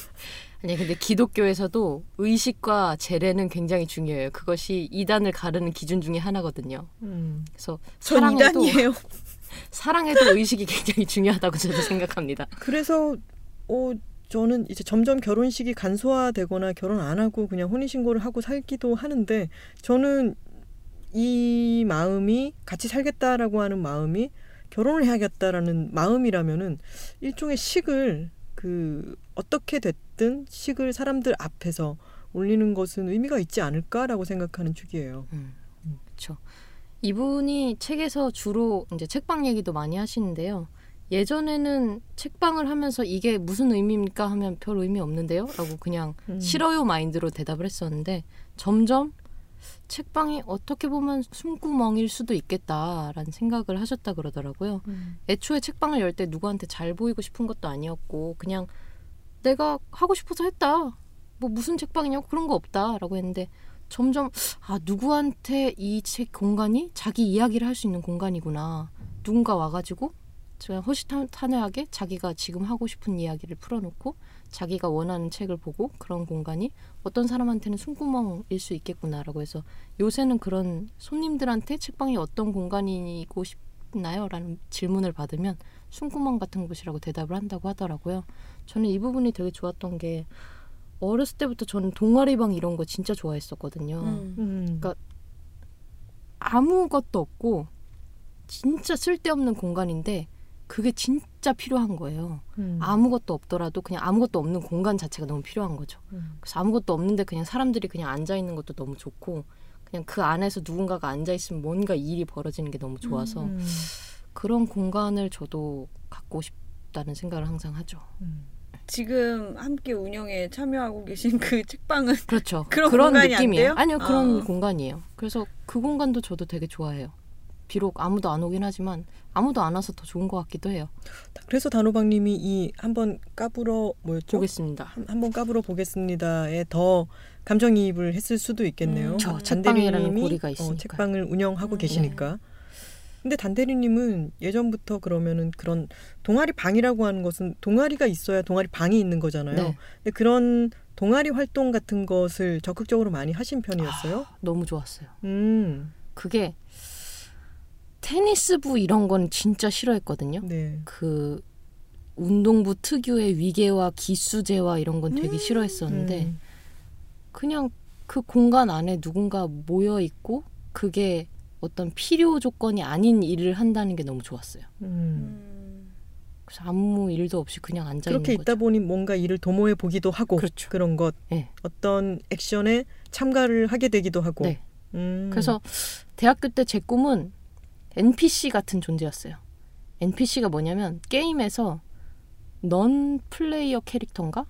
[SPEAKER 4] 아니 근데 기독교에서도 의식과 재래는 굉장히 중요해요. 그것이 이단을 가르는 기준 중에 하나거든요.
[SPEAKER 3] 음.
[SPEAKER 4] 그래서
[SPEAKER 5] 이단이에요.
[SPEAKER 4] 사랑에도 의식이 굉장히 중요하다고 저도 생각합니다.
[SPEAKER 3] 그래서 어 저는 이제 점점 결혼식이 간소화되거나 결혼 안 하고 그냥 혼인 신고를 하고 살기도 하는데 저는 이 마음이 같이 살겠다라고 하는 마음이 결혼을 해야겠다라는 마음이라면은 일종의 식을 그 어떻게 됐든 식을 사람들 앞에서 올리는 것은 의미가 있지 않을까라고 생각하는 축이에요.
[SPEAKER 4] 음, 그렇죠. 이분이 책에서 주로 이제 책방 얘기도 많이 하시는데요. 예전에는 책방을 하면서 이게 무슨 의미입니까 하면 별 의미 없는데요? 라고 그냥
[SPEAKER 3] 음.
[SPEAKER 4] 싫어요 마인드로 대답을 했었는데 점점 책방이 어떻게 보면 숨구멍일 수도 있겠다라는 생각을 하셨다 그러더라고요.
[SPEAKER 3] 음.
[SPEAKER 4] 애초에 책방을 열 때 누구한테 잘 보이고 싶은 것도 아니었고 그냥 내가 하고 싶어서 했다. 뭐 무슨 책방이냐고 그런 거 없다라고 했는데 점점 아 누구한테 이 책 공간이 자기 이야기를 할 수 있는 공간이구나. 누군가 와가지고 그냥 허시탄회하게 자기가 지금 하고 싶은 이야기를 풀어놓고 자기가 원하는 책을 보고 그런 공간이 어떤 사람한테는 숨구멍일 수 있겠구나라고 해서 요새는 그런 손님들한테 책방이 어떤 공간이고 싶나요? 라는 질문을 받으면 숨구멍 같은 곳이라고 대답을 한다고 하더라고요. 저는 이 부분이 되게 좋았던 게 어렸을 때부터 저는 동아리방 이런 거 진짜 좋아했었거든요.
[SPEAKER 5] 음.
[SPEAKER 3] 음.
[SPEAKER 4] 그러니까 아무것도 없고 진짜 쓸데없는 공간인데 그게 진짜 필요한 거예요.
[SPEAKER 3] 음.
[SPEAKER 4] 아무것도 없더라도 그냥 아무것도 없는 공간 자체가 너무 필요한 거죠.
[SPEAKER 3] 음.
[SPEAKER 4] 그래서 아무것도 없는데 그냥 사람들이 그냥 앉아 있는 것도 너무 좋고 그냥 그 안에서 누군가가 앉아 있으면 뭔가 일이 벌어지는 게 너무 좋아서
[SPEAKER 3] 음.
[SPEAKER 4] 그런 공간을 저도 갖고 싶다는 생각을 항상 하죠.
[SPEAKER 3] 음.
[SPEAKER 5] 지금 함께 운영에 참여하고 계신 그 책방은
[SPEAKER 4] 그렇죠. [LAUGHS]
[SPEAKER 5] 그런 안
[SPEAKER 4] 느낌이에요. 아니요, 그런
[SPEAKER 5] 아.
[SPEAKER 4] 공간이에요. 그래서 그 공간도 저도 되게 좋아해요. 비록 아무도 안 오긴 하지만 아무도 안 와서 더 좋은 것 같기도 해요.
[SPEAKER 3] 그래서 단호박님이 이 한번 까불어 뭐였죠?
[SPEAKER 4] 보겠습니다.
[SPEAKER 3] 한- 한번 까불어 보겠습니다에 더 감정이입을 했을 수도 있겠네요.
[SPEAKER 5] 음,
[SPEAKER 3] 저단
[SPEAKER 4] 책방이라는 고리가
[SPEAKER 3] 어,
[SPEAKER 4] 있으니까요.
[SPEAKER 3] 책방을 운영하고
[SPEAKER 5] 음.
[SPEAKER 3] 계시니까. 근데 단대리님은 예전부터 그러면은 그런 동아리 방이라고 하는 것은 동아리가 있어야 동아리 방이 있는 거잖아요.
[SPEAKER 4] 네.
[SPEAKER 3] 근데 그런 동아리 활동 같은 것을 적극적으로 많이 하신 편이었어요.
[SPEAKER 4] 너무 좋았어요.
[SPEAKER 3] 음,
[SPEAKER 4] 그게 테니스부 이런 건 진짜 싫어했거든요.
[SPEAKER 3] 네.
[SPEAKER 4] 그 운동부 특유의 위계와 기수제와 이런 건 되게 싫어했었는데
[SPEAKER 3] 음,
[SPEAKER 4] 그냥 그 공간 안에 누군가 모여 있고 그게 어떤 필요 조건이 아닌 일을 한다는 게 너무 좋았어요.
[SPEAKER 3] 음.
[SPEAKER 5] 음.
[SPEAKER 4] 그래서 아무 일도 없이 그냥 앉아
[SPEAKER 3] 그렇게
[SPEAKER 4] 있는
[SPEAKER 3] 있다
[SPEAKER 4] 거죠.
[SPEAKER 3] 보니 뭔가 일을 도모해 보기도 하고
[SPEAKER 4] 그렇죠.
[SPEAKER 3] 런것
[SPEAKER 4] 네.
[SPEAKER 3] 어떤 액션에 참가를 하게 되기도 하고.
[SPEAKER 4] 네.
[SPEAKER 3] 음.
[SPEAKER 4] 그래서 대학교 때 제 꿈은 NPC 같은 존재였어요. NPC가 뭐냐면 게임에서 넌 플레이어 캐릭터인가?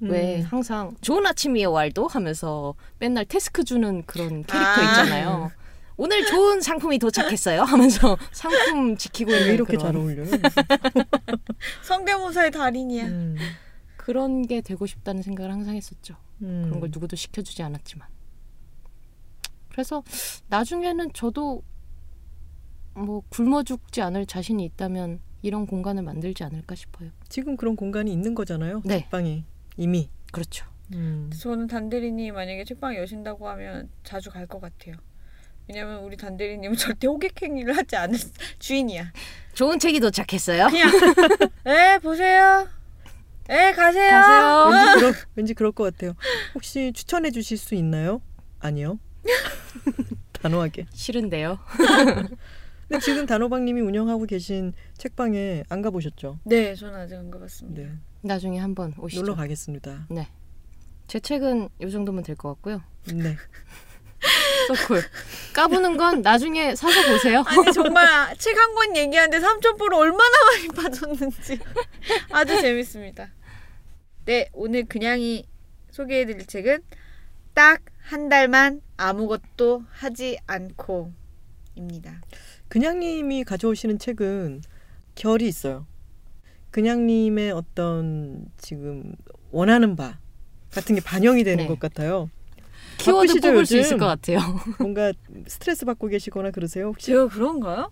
[SPEAKER 4] 왜
[SPEAKER 3] 음.
[SPEAKER 4] 항상 좋은 아침이에요 왈도 하면서 맨날 태스크 주는 그런 캐릭터
[SPEAKER 5] 아.
[SPEAKER 4] 있잖아요. 오늘 좋은 상품이 도착했어요 하면서 상품 지키고 있는
[SPEAKER 3] 왜 이렇게
[SPEAKER 4] 그런
[SPEAKER 3] 잘 어울려요? [LAUGHS]
[SPEAKER 5] 성대모사의 달인이야.
[SPEAKER 3] 음.
[SPEAKER 4] 그런 게 되고 싶다는 생각을 항상 했었죠.
[SPEAKER 3] 음.
[SPEAKER 4] 그런 걸 누구도 시켜주지 않았지만. 그래서 나중에는 저도 뭐 굶어 죽지 않을 자신이 있다면 이런 공간을 만들지 않을까 싶어요.
[SPEAKER 3] 지금 그런 공간이 있는 거잖아요.
[SPEAKER 4] 네.
[SPEAKER 3] 책방이 이미.
[SPEAKER 4] 그렇죠.
[SPEAKER 3] 음.
[SPEAKER 5] 저는 단대리님 만약에 책방 여신다고 하면 자주 갈 것 같아요. 왜냐면 우리 단대리님은 절대 호객행위를 하지 않을 [LAUGHS] 주인이야.
[SPEAKER 4] 좋은 책이 도착했어요.
[SPEAKER 5] 그냥 에 [LAUGHS] 보세요. 에 가세요.
[SPEAKER 4] 가세요.
[SPEAKER 3] 왠지 그럴 왠지 그럴 것 같아요. 혹시 추천해 주실 수 있나요? 아니요. [LAUGHS] 단호하게.
[SPEAKER 4] 싫은데요.
[SPEAKER 3] 근데 지금 단호박님이 운영하고 계신 책방에 안 가보셨죠?
[SPEAKER 5] 네, 저는 아직 안 가봤습니다.
[SPEAKER 3] 네.
[SPEAKER 4] 나중에 한번 오시죠.
[SPEAKER 3] 놀러 가겠습니다.
[SPEAKER 4] 제 책은 이 정도면 될 것 같고요.
[SPEAKER 3] 네. [LAUGHS]
[SPEAKER 4] 소쿨. 까부는 건 나중에 사서 보세요.
[SPEAKER 5] 아니 정말 책 한 권 얘기하는데 3,000%를 얼마나 많이 빠졌는지 [LAUGHS] 아주 재밌습니다. 네, 오늘 그냥이 소개해드릴 책은 딱 한 달만 아무것도 하지 않고입니다.
[SPEAKER 3] 그냥님이 가져오시는 책은 결이 있어요. 그냥님의 어떤 지금 원하는 바 같은 게 반영이 되는
[SPEAKER 4] 네.
[SPEAKER 3] 것 같아요.
[SPEAKER 4] 키워드
[SPEAKER 3] 바쁘시죠,
[SPEAKER 4] 뽑을 수
[SPEAKER 3] 요즘?
[SPEAKER 4] 있을 것 같아요. [LAUGHS]
[SPEAKER 3] 뭔가 스트레스 받고 계시거나 그러세요? 혹시
[SPEAKER 5] 제가 그런가요?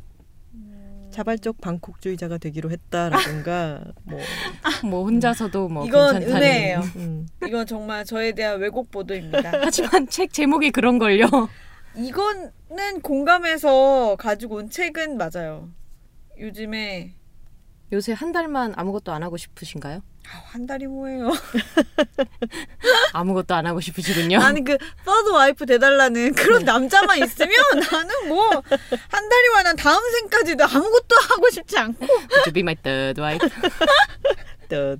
[SPEAKER 3] 자발적 방콕주의자가 되기로 했다라든가 뭐 [LAUGHS]
[SPEAKER 4] 뭐 혼자서도 뭐
[SPEAKER 5] 이건
[SPEAKER 4] 괜찮다는.
[SPEAKER 5] 은혜예요.
[SPEAKER 3] 음.
[SPEAKER 5] 이건 정말 저에 대한 왜곡 보도입니다. [LAUGHS]
[SPEAKER 4] 하지만 책 제목이 그런 걸요.
[SPEAKER 5] 이거는 공감해서 가지고 온 책은 맞아요. 요즘에
[SPEAKER 4] 요새 한 달만 아무것도 안 하고 싶으신가요?
[SPEAKER 5] 아, 한 달이 뭐예요? [LAUGHS]
[SPEAKER 4] 아무것도 안 하고 싶으시군요.
[SPEAKER 5] 나는 그 서드 와이프 돼달라는 그런 남자만 있으면 [LAUGHS] 나는 뭐 한 달이면 난 다음 생까지도 아무것도 하고 싶지 않고
[SPEAKER 4] to be my third wife. [LAUGHS]
[SPEAKER 3] 뜻.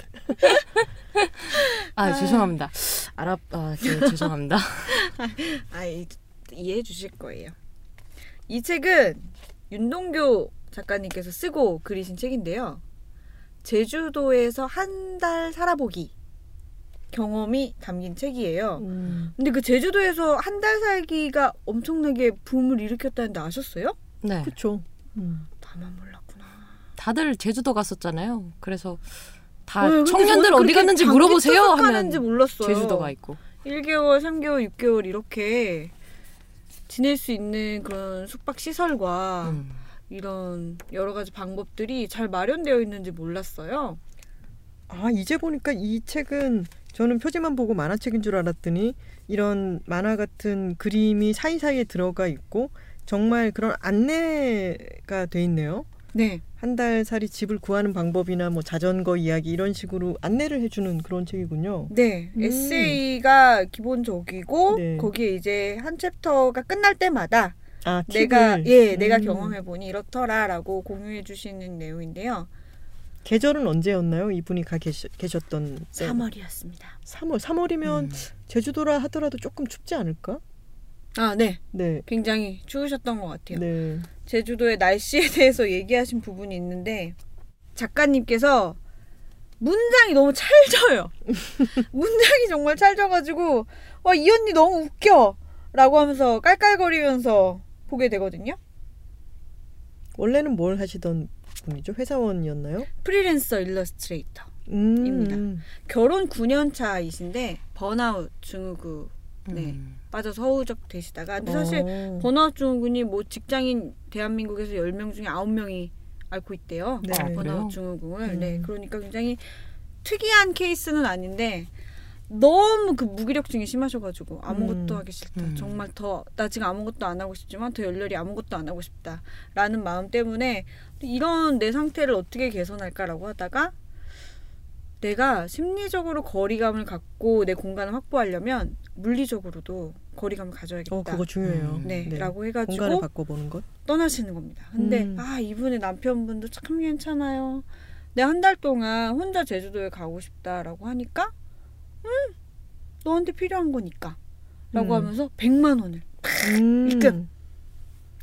[SPEAKER 4] 아 죄송합니다. 알아 아 네, 죄송합니다.
[SPEAKER 5] 아 이- 이해해 주실 거예요. 이 책은 윤동교 작가님께서 쓰고 그리신 책인데요. 제주도에서 한 달 살아보기 경험이 담긴 책이에요.
[SPEAKER 3] 음.
[SPEAKER 5] 근데 그 제주도에서 한 달 살기가 엄청나게 붐을 일으켰다는데 아셨어요?
[SPEAKER 4] 네.
[SPEAKER 3] 그렇죠. 음.
[SPEAKER 5] 나만 몰랐구나.
[SPEAKER 4] 다들 제주도 갔었잖아요. 그래서 다
[SPEAKER 5] 왜, 근데
[SPEAKER 4] 청년들 어디 갔는지 물어보세요 하면
[SPEAKER 5] 몰랐어요.
[SPEAKER 4] 제주도가 있고.
[SPEAKER 5] 1개월, 3개월, 6개월 이렇게 지낼 수 있는 그런 숙박 시설과
[SPEAKER 4] 음.
[SPEAKER 5] 이런 여러 가지 방법들이 잘 마련되어 있는지 몰랐어요.
[SPEAKER 3] 아 이제 보니까 이 책은 저는 표지만 보고 만화책인 줄 알았더니 이런 만화 같은 그림이 사이사이에 들어가 있고 정말 그런 안내가 돼 있네요.
[SPEAKER 5] 네.
[SPEAKER 3] 한 달 살이 집을 구하는 방법이나 뭐 자전거 이야기 이런 식으로 안내를 해주는 그런 책이군요.
[SPEAKER 5] 네.
[SPEAKER 3] 음.
[SPEAKER 5] 에세이가 기본적이고
[SPEAKER 3] 네.
[SPEAKER 5] 거기에 이제 한 챕터가 끝날 때마다
[SPEAKER 3] 아
[SPEAKER 5] 내가. 예, 내가
[SPEAKER 3] 음.
[SPEAKER 5] 경험해 보니 이렇더라라고 공유해 주시는 내용인데요.
[SPEAKER 3] 계절은 언제였나요? 이분이 가 계셨, 계셨던 때.
[SPEAKER 5] 3월이었습니다.
[SPEAKER 3] 3월. 3월이면
[SPEAKER 4] 음.
[SPEAKER 3] 제주도라 하더라도 조금 춥지 않을까?
[SPEAKER 5] 아, 네.
[SPEAKER 3] 네.
[SPEAKER 5] 굉장히 추우셨던 것 같아요.
[SPEAKER 3] 네.
[SPEAKER 5] 제주도의 날씨에 [LAUGHS] 대해서 얘기하신 부분이 있는데 작가님께서 문장이 너무 찰져요. [LAUGHS] 문장이 정말 찰져가지고 와 이 언니 너무 웃겨라고 하면서 깔깔거리면서 보게 되거든요.
[SPEAKER 3] 원래는 뭘 하시던 분이죠? 회사원이었나요?
[SPEAKER 5] 프리랜서 일러스트레이터.
[SPEAKER 3] 음.
[SPEAKER 5] 입니다. 결혼 9년 차이신데 번아웃 증후군 네.
[SPEAKER 4] 음.
[SPEAKER 5] 빠져서 허우적 되시다가 근데 사실
[SPEAKER 3] 어.
[SPEAKER 5] 번아웃 증후군이 뭐 직장인 대한민국에서 10명 중에 9명이 앓고 있대요.
[SPEAKER 3] 네.
[SPEAKER 4] 아?
[SPEAKER 5] 번아웃 증후군을.
[SPEAKER 3] 음.
[SPEAKER 5] 네. 그러니까 굉장히 특이한 케이스는 아닌데 너무 그 무기력증이 심하셔가지고 아무것도
[SPEAKER 3] 음.
[SPEAKER 5] 하기 싫다.
[SPEAKER 4] 음.
[SPEAKER 5] 정말 더 나 지금 아무것도 안 하고 싶지만 더 열렬히 아무것도 안 하고 싶다라는 마음 때문에 이런 내 상태를 어떻게 개선할까라고 하다가 내가 심리적으로 거리감을 갖고 내 공간을 확보하려면 물리적으로도 거리감을 가져야겠다.
[SPEAKER 3] 어, 그거 중요해요.
[SPEAKER 4] 음.
[SPEAKER 5] 네,
[SPEAKER 3] 네.
[SPEAKER 5] 라고 해가지고
[SPEAKER 3] 공간을 바꿔보는 것.
[SPEAKER 5] 떠나시는 겁니다. 근데
[SPEAKER 3] 음.
[SPEAKER 5] 아 이분의 남편분도 참 괜찮아요. 내가 한 달 동안 혼자 제주도에 가고 싶다라고 하니까 음 너한테 필요한 거니까 라고
[SPEAKER 3] 음.
[SPEAKER 5] 하면서 100만 원을
[SPEAKER 3] 음.
[SPEAKER 5] 입금.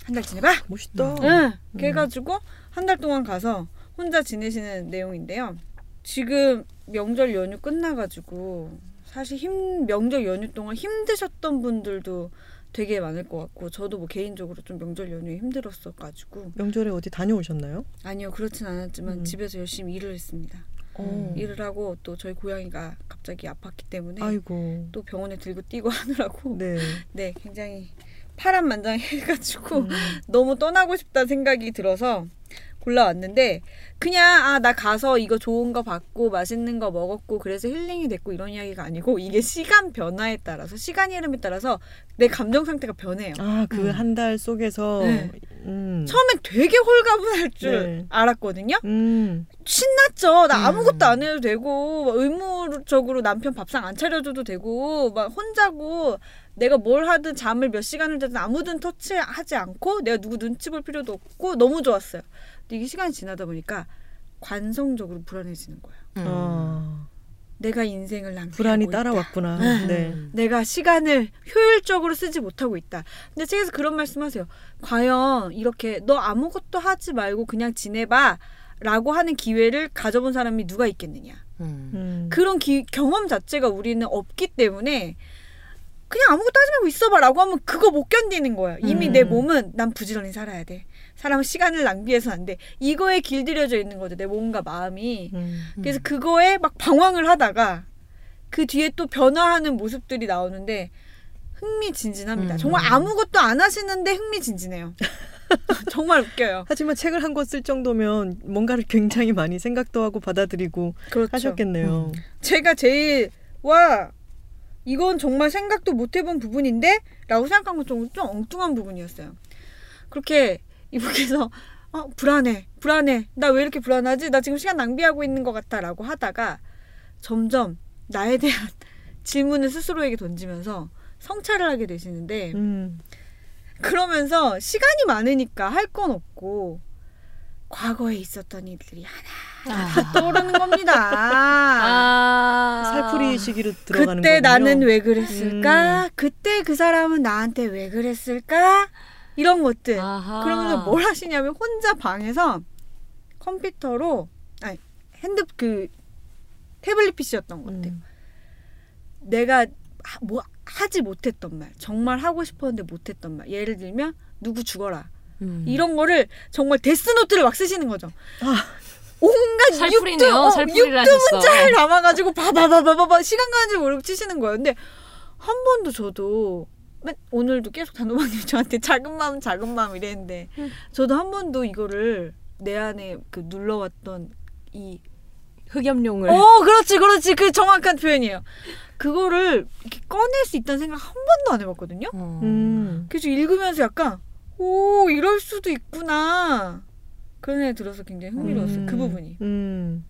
[SPEAKER 5] 한 달 지내봐.
[SPEAKER 3] 멋있다.
[SPEAKER 5] 응. 그래가지고 한 달 동안 가서 혼자 지내시는 내용인데요. 지금 명절 연휴 끝나가지고 사실 힘 명절 연휴 동안 힘드셨던 분들도 되게 많을 것 같고 저도 뭐 개인적으로 좀 명절 연휴에 힘들었어 가지고
[SPEAKER 3] 명절에 어디 다녀오셨나요?
[SPEAKER 5] 아니요 그렇진 않았지만
[SPEAKER 3] 음.
[SPEAKER 5] 집에서 열심히 일을 했습니다.
[SPEAKER 3] 어.
[SPEAKER 5] 일을 하고 또 저희 고양이가 갑자기 아팠기 때문에
[SPEAKER 3] 아이고.
[SPEAKER 5] 또 병원에 들고 뛰고 [LAUGHS] 하느라고
[SPEAKER 3] 네. [LAUGHS]
[SPEAKER 5] 네 굉장히 파란만장해가지고
[SPEAKER 3] 음. [LAUGHS]
[SPEAKER 5] 너무 떠나고 싶다는 생각이 들어서 골라왔는데 그냥 아 나 가서 이거 좋은 거 받고 맛있는 거 먹었고 그래서 힐링이 됐고 이런 이야기가 아니고 이게 시간 변화에 따라서 시간 흐름에 따라서 내 감정 상태가 변해요.
[SPEAKER 3] 아, 그
[SPEAKER 4] 음.
[SPEAKER 3] 한달 속에서
[SPEAKER 5] 네.
[SPEAKER 3] 음.
[SPEAKER 5] 처음엔 되게 홀가분할 줄
[SPEAKER 3] 네.
[SPEAKER 5] 알았거든요.
[SPEAKER 3] 음.
[SPEAKER 5] 신났죠. 나
[SPEAKER 4] 음.
[SPEAKER 5] 아무것도 안 해도 되고 막 의무적으로 남편 밥상 안 차려줘도 되고 막 혼자고 내가 뭘 하든 잠을 몇 시간을 자든 아무든 터치하지 않고 내가 누구 눈치 볼 필요도 없고 너무 좋았어요. 근데 이게 시간이 지나다 보니까 관성적으로 불안해지는 거예요.
[SPEAKER 4] 음.
[SPEAKER 3] 아,
[SPEAKER 5] 내가 인생을 낭비하고
[SPEAKER 3] 불안이
[SPEAKER 5] 있다.
[SPEAKER 3] 따라왔구나.
[SPEAKER 5] 네.
[SPEAKER 3] 네.
[SPEAKER 5] 내가 시간을 효율적으로 쓰지 못하고 있다. 근데 책에서 그런 말씀하세요. 과연 이렇게 너 아무것도 하지 말고 그냥 지내봐. 라고 하는 기회를 가져본 사람이 누가 있겠느냐.
[SPEAKER 4] 음.
[SPEAKER 3] 음.
[SPEAKER 5] 그런 기- 경험 자체가 우리는 없기 때문에 그냥 아무것도 하지 말고 있어봐라고 하면 그거 못 견디는 거예요. 이미
[SPEAKER 3] 음.
[SPEAKER 5] 내 몸은 난 부지런히 살아야 돼. 사람은 시간을 낭비해서는 안 돼. 이거에 길들여져 있는 거죠. 내 몸과 마음이.
[SPEAKER 3] 음.
[SPEAKER 5] 그래서 그거에 막 방황을 하다가 그 뒤에 또 변화하는 모습들이 나오는데 흥미진진합니다.
[SPEAKER 4] 음.
[SPEAKER 5] 정말 아무것도 안 하시는데 흥미진진해요. [LAUGHS] 정말 웃겨요.
[SPEAKER 3] 하지만 책을 한 권 쓸 정도면 뭔가를 굉장히 많이 생각도 하고 받아들이고
[SPEAKER 5] 그렇죠.
[SPEAKER 3] 하셨겠네요.
[SPEAKER 5] 제가 제일 와 이건 정말 생각도 못 해본 부분인데 라고 생각한 건 좀 좀 엉뚱한 부분이었어요. 그렇게 이분께서 어, 불안해 불안해 나 왜 이렇게 불안하지 나 지금 시간 낭비하고 있는 것 같아 라고 하다가 점점 나에 대한 [LAUGHS] 질문을 스스로에게 던지면서 성찰을 하게 되시는데
[SPEAKER 3] 음.
[SPEAKER 5] 그러면서 시간이 많으니까 할 건 없고 과거에 있었던 일들이 하나
[SPEAKER 4] 아.
[SPEAKER 5] 떠오르는 겁니다.
[SPEAKER 4] 아.
[SPEAKER 3] 살풀이 시기로 들어가는
[SPEAKER 5] 그때
[SPEAKER 3] 거군요.
[SPEAKER 5] 나는 왜 그랬을까?
[SPEAKER 3] 음.
[SPEAKER 5] 그때 그 사람은 나한테 왜 그랬을까? 이런 것들.
[SPEAKER 4] 아하.
[SPEAKER 5] 그러면서 뭘 하시냐면 혼자 방에서 컴퓨터로 아니 핸드 그 태블릿 PC였던 것 같아요.
[SPEAKER 3] 음.
[SPEAKER 5] 내가 하- 뭐 하지 못했던 말, 정말 하고 싶었는데 못했던 말. 예를 들면 누구 죽어라.
[SPEAKER 4] 음.
[SPEAKER 5] 이런 거를 정말 데스노트를 막 쓰시는 거죠.
[SPEAKER 3] 아.
[SPEAKER 5] 온갖
[SPEAKER 4] 살풀이네요.
[SPEAKER 5] 육두, 어, 육두. 문자를 담아가지고 바바바바바바 시간 가는 줄 모르고 치시는 거예요. 근데 한 번도 저도 맨 오늘도 계속 단호박님 저한테 작은 마음 작은 마음 이랬는데
[SPEAKER 4] 음.
[SPEAKER 5] 저도 한 번도 이거를 내 안에 그 눌러왔던 이
[SPEAKER 4] 흑염룡을
[SPEAKER 5] 어, 그렇지, 그렇지. 그 정확한 표현이에요. 그거를 이렇게 꺼낼 수 있다는 생각 한 번도 안 해봤거든요.
[SPEAKER 4] 어.
[SPEAKER 3] 음.
[SPEAKER 5] 그래서 읽으면서 약간, 오, 이럴 수도 있구나. 그런 생각이 들어서 굉장히 흥미로웠어요.
[SPEAKER 3] 음.
[SPEAKER 5] 그 부분이.
[SPEAKER 3] 음.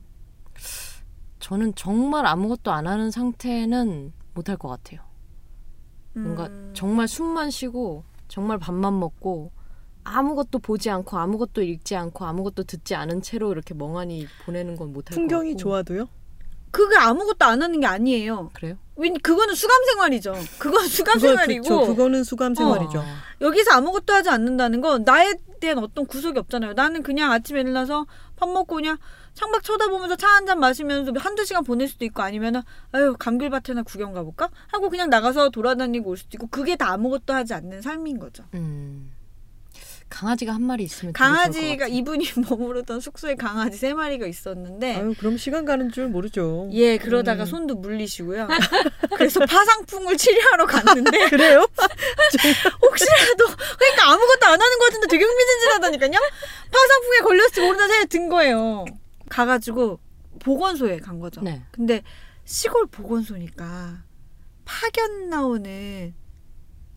[SPEAKER 4] 저는 정말 아무것도 안 하는 상태는 못할 것 같아요. 뭔가
[SPEAKER 5] 음.
[SPEAKER 4] 정말 숨만 쉬고 정말 밥만 먹고 아무것도 보지 않고 아무것도 읽지 않고 아무것도 듣지 않은 채로 이렇게 멍하니 보내는 건 못할 것 같고
[SPEAKER 3] 풍경이 좋아도요?
[SPEAKER 5] 그게 아무것도 안 하는 게 아니에요.
[SPEAKER 4] 그래요?
[SPEAKER 5] 왜 그거는 수감 생활이죠. 그건 수감
[SPEAKER 3] 그거
[SPEAKER 5] 생활이고
[SPEAKER 3] 그쵸, 그거는 수감 생활이죠.
[SPEAKER 4] 어.
[SPEAKER 5] 여기서 아무것도 하지 않는다는 건 나에 대한 어떤 구속이 없잖아요. 나는 그냥 아침에 일어나서 밥 먹고 그냥 창밖 쳐다보면서 차 한 잔 마시면서 한두 시간 보낼 수도 있고 아니면은 아유 감귤밭에나 구경 가볼까 하고 그냥 나가서 돌아다니고 올 수도 있고 그게 다 아무것도 하지 않는 삶인 거죠.
[SPEAKER 4] 음. 강아지가 한 마리 있으면
[SPEAKER 5] 강아지가. 이분이 [LAUGHS] 머무르던 숙소에 강아지 세 마리가 있었는데
[SPEAKER 3] 아유 그럼 시간 가는 줄 모르죠.
[SPEAKER 5] 예 그러다가
[SPEAKER 3] 음.
[SPEAKER 5] 손도 물리시고요. [LAUGHS] 그래서 파상풍을 치료하러 갔는데 [LAUGHS]
[SPEAKER 3] 그래요?
[SPEAKER 5] 혹시라도 그러니까 아무것도 안 하는 것 같은데 되게 흥미진진하다니까요. 파상풍에 걸렸을지 모른다는 생각이 든 거예요. 가가지고 보건소에 간 거죠.
[SPEAKER 4] 네.
[SPEAKER 5] 근데 시골 보건소니까 파견 나오는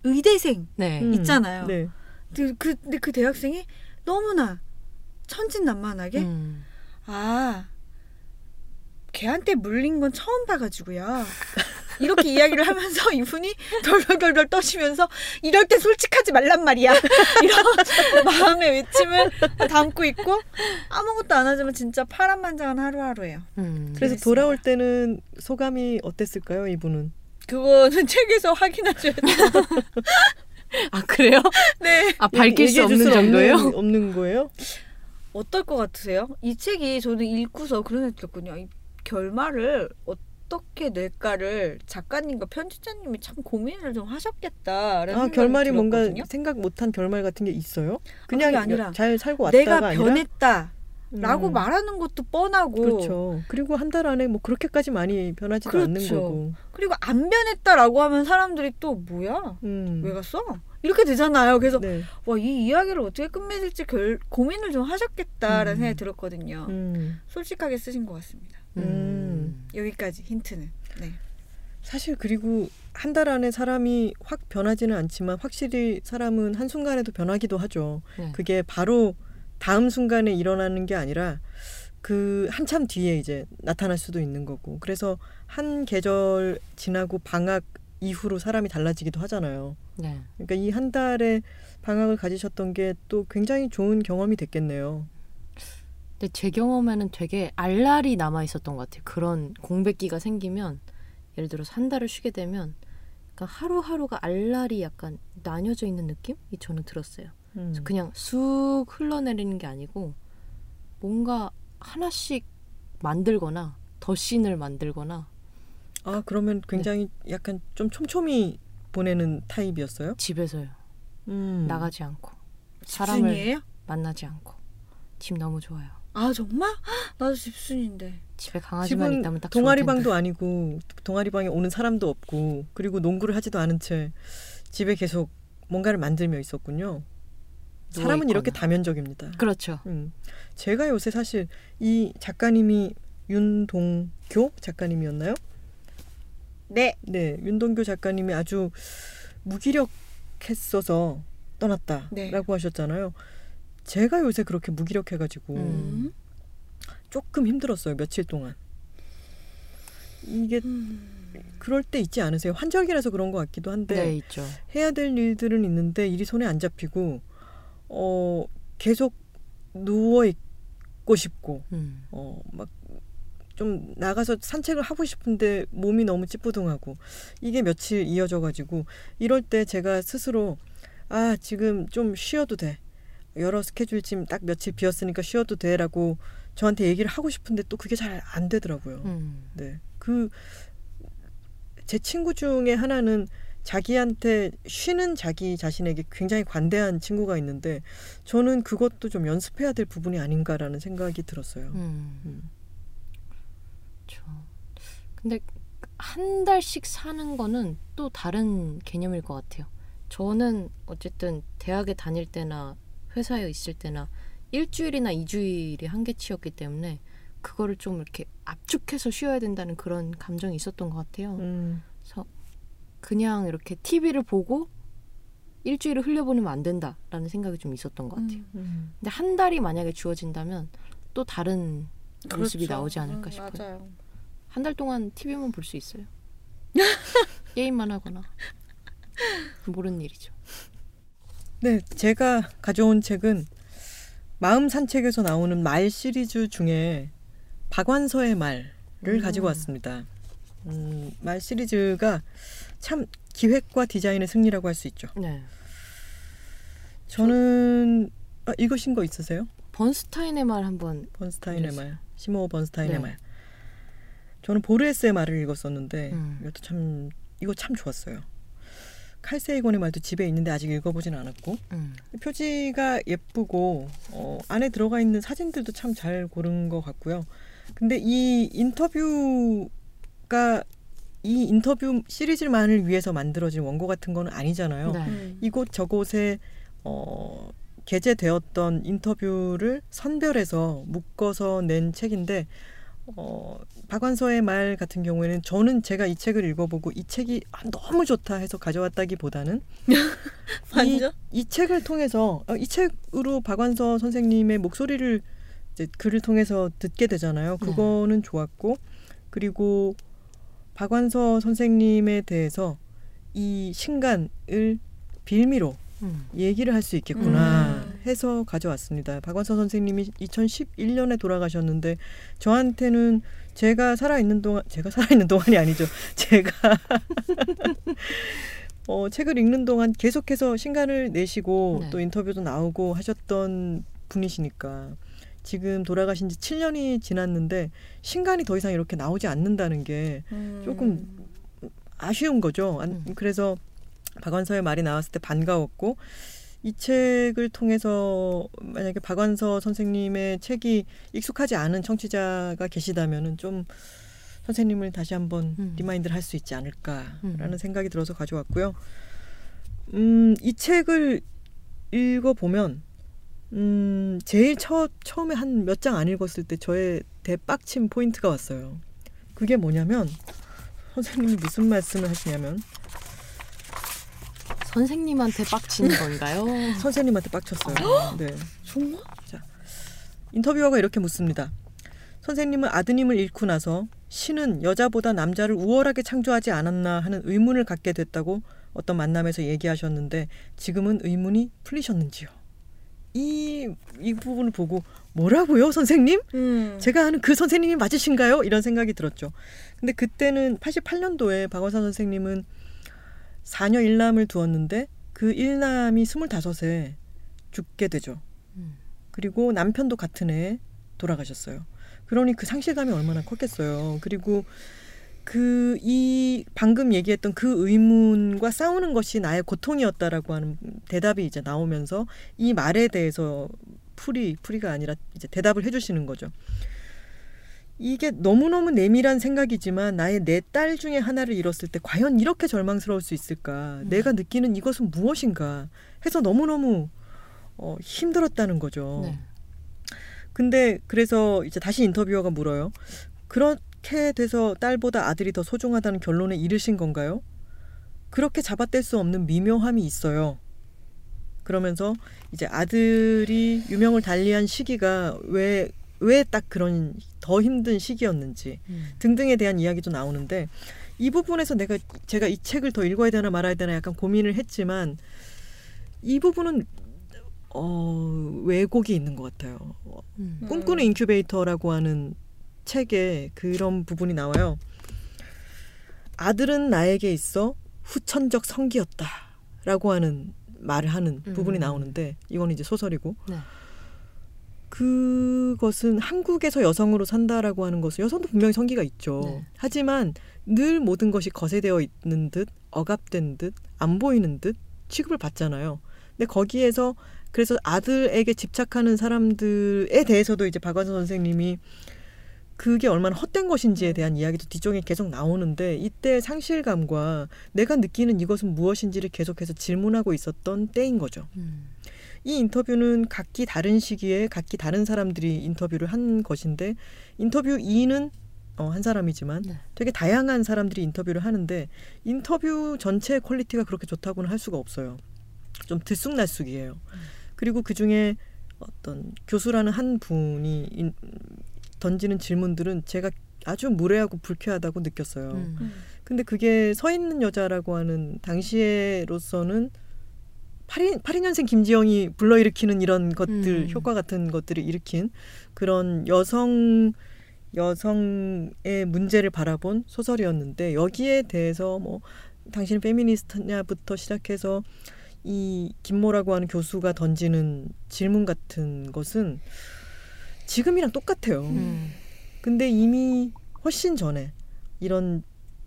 [SPEAKER 5] 의대생
[SPEAKER 4] 네.
[SPEAKER 3] 음.
[SPEAKER 5] 있잖아요.
[SPEAKER 3] 네.
[SPEAKER 5] 그, 그- 근데 그 대학생이 너무나 천진난만하게
[SPEAKER 4] 음.
[SPEAKER 5] 아 걔한테 물린 건 처음 봐가지고요. 이렇게 이야기를 하면서 [LAUGHS] 이분이 덜덜덜덜 떠시면서 이럴 때 솔직하지 말란 말이야. [LAUGHS] 이런 마음의 외침을 담고 있고 아무것도 안 하지만 진짜 파란만장한 하루하루예요.
[SPEAKER 4] 음.
[SPEAKER 3] 그래서
[SPEAKER 5] 그랬습니다.
[SPEAKER 3] 돌아올 때는 소감이 어땠을까요, 이분은?
[SPEAKER 5] 그거는 [LAUGHS] 책에서 확인하셔야 돼요. [LAUGHS]
[SPEAKER 4] 아 그래요?
[SPEAKER 5] 네.
[SPEAKER 4] 아 밝힐 수 없는
[SPEAKER 3] 수
[SPEAKER 4] 정도예요?
[SPEAKER 3] 없는, 없는 거예요?
[SPEAKER 5] 어떨 것 같으세요? 이 책이 저는 읽고서 그런 생각이 들었거든요. 이 결말을 어떻게 낼까를 작가님과 편집자님이 참 고민을 좀 하셨겠다라는
[SPEAKER 3] 아 결말이 뭔가
[SPEAKER 5] 들었거든요.
[SPEAKER 3] 생각 못한 결말 같은 게 있어요?
[SPEAKER 5] 그게
[SPEAKER 3] 그냥
[SPEAKER 5] 아니라
[SPEAKER 3] 잘 살고 왔다가
[SPEAKER 5] 내가
[SPEAKER 3] 아니라
[SPEAKER 5] 변했다라 고
[SPEAKER 3] 음.
[SPEAKER 5] 말하는 것도 뻔하고
[SPEAKER 3] 그렇죠. 그리고 한 달 안에 뭐 그렇게까지 많이 변하지도 않는
[SPEAKER 5] 그렇죠.
[SPEAKER 3] 거고.
[SPEAKER 5] 그리고 안 변했다라고 하면 사람들이 또 뭐야
[SPEAKER 3] 음.
[SPEAKER 5] 왜 갔어 이렇게 되잖아요. 그래서
[SPEAKER 3] 네.
[SPEAKER 5] 와이 이야기를 어떻게 끝맺을지 결, 고민을 좀 하셨겠다라는
[SPEAKER 3] 음.
[SPEAKER 5] 생각이 들었거든요.
[SPEAKER 3] 음.
[SPEAKER 5] 솔직하게 쓰신 것 같습니다.
[SPEAKER 3] 음.
[SPEAKER 5] 여기까지 힌트는 네.
[SPEAKER 3] 사실 그리고 한 달 안에 사람이 확 변하지는 않지만 확실히 사람은 한 순간에도 변하기도 하죠.
[SPEAKER 4] 네.
[SPEAKER 3] 그게 바로 다음 순간에 일어나는 게 아니라 그 한참 뒤에 이제 나타날 수도 있는 거고. 그래서 한 계절 지나고 방학 이후로 사람이 달라지기도 하잖아요.
[SPEAKER 4] 네.
[SPEAKER 3] 그러니까 이 한 달의 방학을 가지셨던 게 또 굉장히 좋은 경험이 됐겠네요.
[SPEAKER 4] 근데 제 경험에는 되게 알랄이 남아 있었던 것 같아요. 그런 공백기가 생기면 예를 들어서 한 달을 쉬게 되면 그러니까 하루하루가 알랄이 약간 나뉘어져 있는 느낌이 저는 들었어요.
[SPEAKER 3] 음.
[SPEAKER 4] 그냥 쑥 흘러내리는 게 아니고 뭔가 하나씩 만들거나 덧신을 만들거나
[SPEAKER 3] 아 그러면 굉장히 약간 좀 촘촘히 보내는 타입이었어요?
[SPEAKER 4] 집에서요.
[SPEAKER 3] 음.
[SPEAKER 4] 나가지 않고 사람을
[SPEAKER 5] 집순이에요?
[SPEAKER 4] 만나지 않고 집 너무 좋아요.
[SPEAKER 5] 아 정말? 나도 집순인데.
[SPEAKER 4] 집에 강아지만 있다면 딱 좋을
[SPEAKER 3] 동아리 방도
[SPEAKER 4] 텐데.
[SPEAKER 3] 아니고 동아리 방에 오는 사람도 없고 그리고 농구를 하지도 않은 채 집에 계속 뭔가를 만들며 있었군요. 사람은
[SPEAKER 4] 누워있거나.
[SPEAKER 3] 이렇게 다면적입니다.
[SPEAKER 4] 그렇죠.
[SPEAKER 3] 음. 제가 요새 사실 이 작가님이 윤동교 작가님이었나요?
[SPEAKER 5] 네.
[SPEAKER 3] 네, 윤동교 작가님이 아주 무기력했어서 떠났다라고
[SPEAKER 5] 네.
[SPEAKER 3] 하셨잖아요. 제가 요새 그렇게 무기력해가지고
[SPEAKER 4] 음.
[SPEAKER 3] 조금 힘들었어요 며칠 동안. 이게
[SPEAKER 5] 음.
[SPEAKER 3] 그럴 때 있지 않으세요? 환절기라서 그런 것 같기도 한데
[SPEAKER 4] 네, 있죠.
[SPEAKER 3] 해야 될 일들은 있는데 일이 손에 안 잡히고 어 계속 누워 있고 싶고
[SPEAKER 4] 음.
[SPEAKER 3] 어막 좀 나가서 산책을 하고 싶은데 몸이 너무 찌뿌둥하고 이게 며칠 이어져 가지고 이럴 때 제가 스스로 아 지금 좀 쉬어도 돼 여러 스케줄 지금 딱 며칠 비었으니까 쉬어도 돼라고 저한테 얘기를 하고 싶은데 또 그게 잘 안 되더라고요.
[SPEAKER 4] 음.
[SPEAKER 3] 네. 그 제 친구 중에 하나는 자기한테 쉬는 자기 자신에게 굉장히 관대한 친구가 있는데 저는 그것도 좀 연습해야 될 부분이 아닌가라는 생각이 들었어요.
[SPEAKER 4] 음.
[SPEAKER 3] 음.
[SPEAKER 4] 그렇죠. 근데 한 달씩 사는 거는 또 다른 개념일 것 같아요. 저는 어쨌든 대학에 다닐 때나 회사에 있을 때나 일주일이나 이주일이 한계치였기 때문에 그거를 좀 이렇게 압축해서 쉬어야 된다는 그런 감정이 있었던 것 같아요.
[SPEAKER 3] 음,
[SPEAKER 4] 그래서 그냥 이렇게 TV를 보고 일주일을 흘려보내면 안 된다라는 생각이 좀 있었던 것 같아요.
[SPEAKER 3] 음.
[SPEAKER 4] 근데 한 달이 만약에 주어진다면 또 다른 모습이
[SPEAKER 5] 그렇죠.
[SPEAKER 4] 나오지 않을까
[SPEAKER 5] 음,
[SPEAKER 4] 싶어요. 한 달 동안 TV만 볼 수 있어요. [LAUGHS] 게임만 하거나 모르는 일이죠.
[SPEAKER 3] 네, 제가 가져온 책은 마음 산책에서 나오는 말 시리즈 중에 박완서의 말을
[SPEAKER 4] 음.
[SPEAKER 3] 가지고 왔습니다. 음, 말 시리즈가 참 기획과 디자인의 승리라고 할 수 있죠.
[SPEAKER 4] 네.
[SPEAKER 3] 저는 아, 읽으신 거 있으세요?
[SPEAKER 4] 번스타인의 말 한번
[SPEAKER 3] 번스타인의
[SPEAKER 4] 네.
[SPEAKER 3] 말, 시모 번스타인의
[SPEAKER 4] 네.
[SPEAKER 3] 말. 저는 보르헤스의 말을 읽었었는데
[SPEAKER 4] 음.
[SPEAKER 3] 이것도 참 이거 참 좋았어요. 칼세이곤의 말도 집에 있는데 아직 읽어보진 않았고
[SPEAKER 4] 음.
[SPEAKER 3] 표지가 예쁘고 어, 안에 들어가 있는 사진들도 참 잘 고른 것 같고요. 근데 이 인터뷰가 이 인터뷰 시리즈만을 위해서 만들어진 원고 같은 거는 아니잖아요.
[SPEAKER 4] 네.
[SPEAKER 5] 음.
[SPEAKER 3] 이곳 저곳에 어, 게재되었던 인터뷰를 선별해서 묶어서 낸 책인데 어, 박완서의 말 같은 경우에는 저는 제가 이 책을 읽어보고 이 책이 아, 너무 좋다 해서 가져왔다기보다는 [LAUGHS] 이? 이 책을 통해서 어, 이 책으로 박완서 선생님의 목소리를 이제 글을 통해서 듣게 되잖아요.
[SPEAKER 4] 네.
[SPEAKER 3] 그거는 좋았고 그리고 박완서 선생님에 대해서 이 신간을 빌미로
[SPEAKER 4] 음.
[SPEAKER 3] 얘기를 할 수 있겠구나
[SPEAKER 5] 음.
[SPEAKER 3] 해서 가져왔습니다. 박완서 선생님이 2011년에 돌아가셨는데 저한테는 제가 살아 있는 동안 제가 살아 있는 동안이 아니죠. [LAUGHS] 제가 [LAUGHS] 어, 책을 읽는 동안 계속해서 신간을 내시고
[SPEAKER 4] 네.
[SPEAKER 3] 또 인터뷰도 나오고 하셨던 분이시니까 지금 돌아가신 지 7년이 지났는데 신간이 더 이상 이렇게 나오지 않는다는 게
[SPEAKER 5] 음.
[SPEAKER 3] 조금 아쉬운 거죠. 안-
[SPEAKER 4] 음.
[SPEAKER 3] 그래서 박완서의 말이 나왔을 때 반가웠고 이 책을 통해서 만약에 박완서 선생님의 책이 익숙하지 않은 청취자가 계시다면은 좀 선생님을 다시 한번
[SPEAKER 4] 음.
[SPEAKER 3] remind를 할 수 있지 않을까라는
[SPEAKER 4] 음.
[SPEAKER 3] 생각이 들어서 가져왔고요. 음, 이 책을 읽어 보면 음, 제일 처, 처음에 한 몇 장 안 읽었을 때 저의 대빡침 포인트가 왔어요. 그게 뭐냐면 선생님이 무슨 말씀을 하시냐면
[SPEAKER 4] 선생님한테 빡치는 건가요? [LAUGHS]
[SPEAKER 3] 선생님한테 빡쳤어요. [GASPS] 네.
[SPEAKER 5] 정말?
[SPEAKER 3] 인터뷰어가 이렇게 묻습니다. 선생님은 아드님을 잃고 나서 신은 여자보다 남자를 우월하게 창조하지 않았나 하는 의문을 갖게 됐다고 어떤 만남에서 얘기하셨는데 지금은 의문이 풀리셨는지요? 이, 이 부분을 보고 뭐라고요, 선생님?
[SPEAKER 5] 음.
[SPEAKER 3] 제가 아는 그 선생님이 맞으신가요? 이런 생각이 들었죠. 근데 그때는 88년도에 박원산 선생님은 사녀 일남을 두었는데 그 일남이 25세 죽게 되죠.
[SPEAKER 4] 음.
[SPEAKER 3] 그리고 남편도 같은 해에 돌아가셨어요. 그러니 그 상실감이 얼마나 컸겠어요. 그리고 그 이 방금 얘기했던 그 의문과 싸우는 것이 나의 고통이었다라고 하는 대답이 이제 나오면서 이 말에 대해서 풀이 풀이가 아니라 이제 대답을 해주시는 거죠. 이게 너무너무 내밀한 생각이지만 나의 내 딸 중에 하나를 잃었을 때 과연 이렇게 절망스러울 수 있을까?
[SPEAKER 4] 음.
[SPEAKER 3] 내가 느끼는 이것은 무엇인가? 해서 너무너무 어, 힘들었다는 거죠.
[SPEAKER 4] 네.
[SPEAKER 3] 근데 그래서 이제 다시 인터뷰어가 물어요. 그 렇게 돼서 딸보다 아들이 더 소중하다는 결론에 이르신 건가요? 그렇게 잡아뗄 수 없는 미묘함이 있어요. 그러면서 이제 아들이 유명을 달리한 시기가 왜 왜 딱 그런 더 힘든 시기였는지
[SPEAKER 4] 음.
[SPEAKER 3] 등등에 대한 이야기도 나오는데 이 부분에서 내가 제가 이 책을 더 읽어야 되나 말아야 되나 약간 고민을 했지만 이 부분은 어 왜곡이 있는 것 같아요. 어,
[SPEAKER 4] 음.
[SPEAKER 3] 꿈꾸는 인큐베이터라고 하는 책에 그런 부분이 나와요. 아들은 나에게 있어 후천적 성기였다라고 하는 말을 하는
[SPEAKER 4] 음.
[SPEAKER 3] 부분이 나오는데 이건 이제 소설이고
[SPEAKER 4] 네.
[SPEAKER 3] 그것은 한국에서 여성으로 산다라고 하는 것은 여성도 분명히 성기가 있죠.
[SPEAKER 4] 네.
[SPEAKER 3] 하지만 늘 모든 것이 거세되어 있는 듯 억압된 듯 안 보이는 듯 취급을 받잖아요. 근데 거기에서 그래서 아들에게 집착하는 사람들에 대해서도 이제 박완서 선생님이 그게 얼마나 헛된 것인지에 대한 이야기도 뒤쪽에 계속 나오는데 이때 상실감과 내가 느끼는 이것은 무엇인지를 계속해서 질문하고 있었던 때인 거죠.
[SPEAKER 4] 음.
[SPEAKER 3] 이 인터뷰는 각기 다른 시기에 각기 다른 사람들이 인터뷰를 한 것인데 인터뷰 2는 어, 한 사람이지만
[SPEAKER 4] 네.
[SPEAKER 3] 되게 다양한 사람들이 인터뷰를 하는데 인터뷰 전체 quality가 그렇게 좋다고는 할 수가 없어요. 좀 들쑥날쑥이에요. 그리고 그 중에 어떤 교수라는 한 분이 인- 던지는 질문들은 제가 아주 무례하고 불쾌하다고 느꼈어요.
[SPEAKER 4] 음.
[SPEAKER 3] 근데 그게 서 있는 여자라고 하는 당시에로서는 82, 82년생 김지영이 불러일으키는 이런 것들
[SPEAKER 4] 음.
[SPEAKER 3] 효과 같은 것들을 일으킨 그런 여성 여성의 문제를 바라본 소설이었는데 여기에 대해서 뭐 당신은 페미니스트냐부터 시작해서 이 김모라고 하는 교수가 던지는 질문 같은 것은 지금이랑 똑같아요.
[SPEAKER 4] 음.
[SPEAKER 3] 근데 이미 훨씬 전에 이런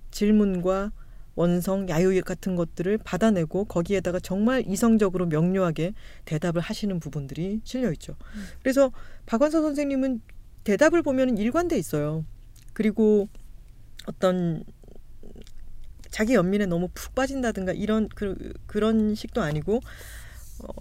[SPEAKER 3] 질문과 원성, 야유 같은 것들을 받아내고 거기에다가 정말 이성적으로 명료하게 대답을 하시는 부분들이 실려 있죠. 그래서 박완서 선생님은 대답을 보면 일관돼 있어요. 그리고 어떤 자기 연민에 너무 푹 빠진다든가 이런 그, 그런 식도 아니고 어,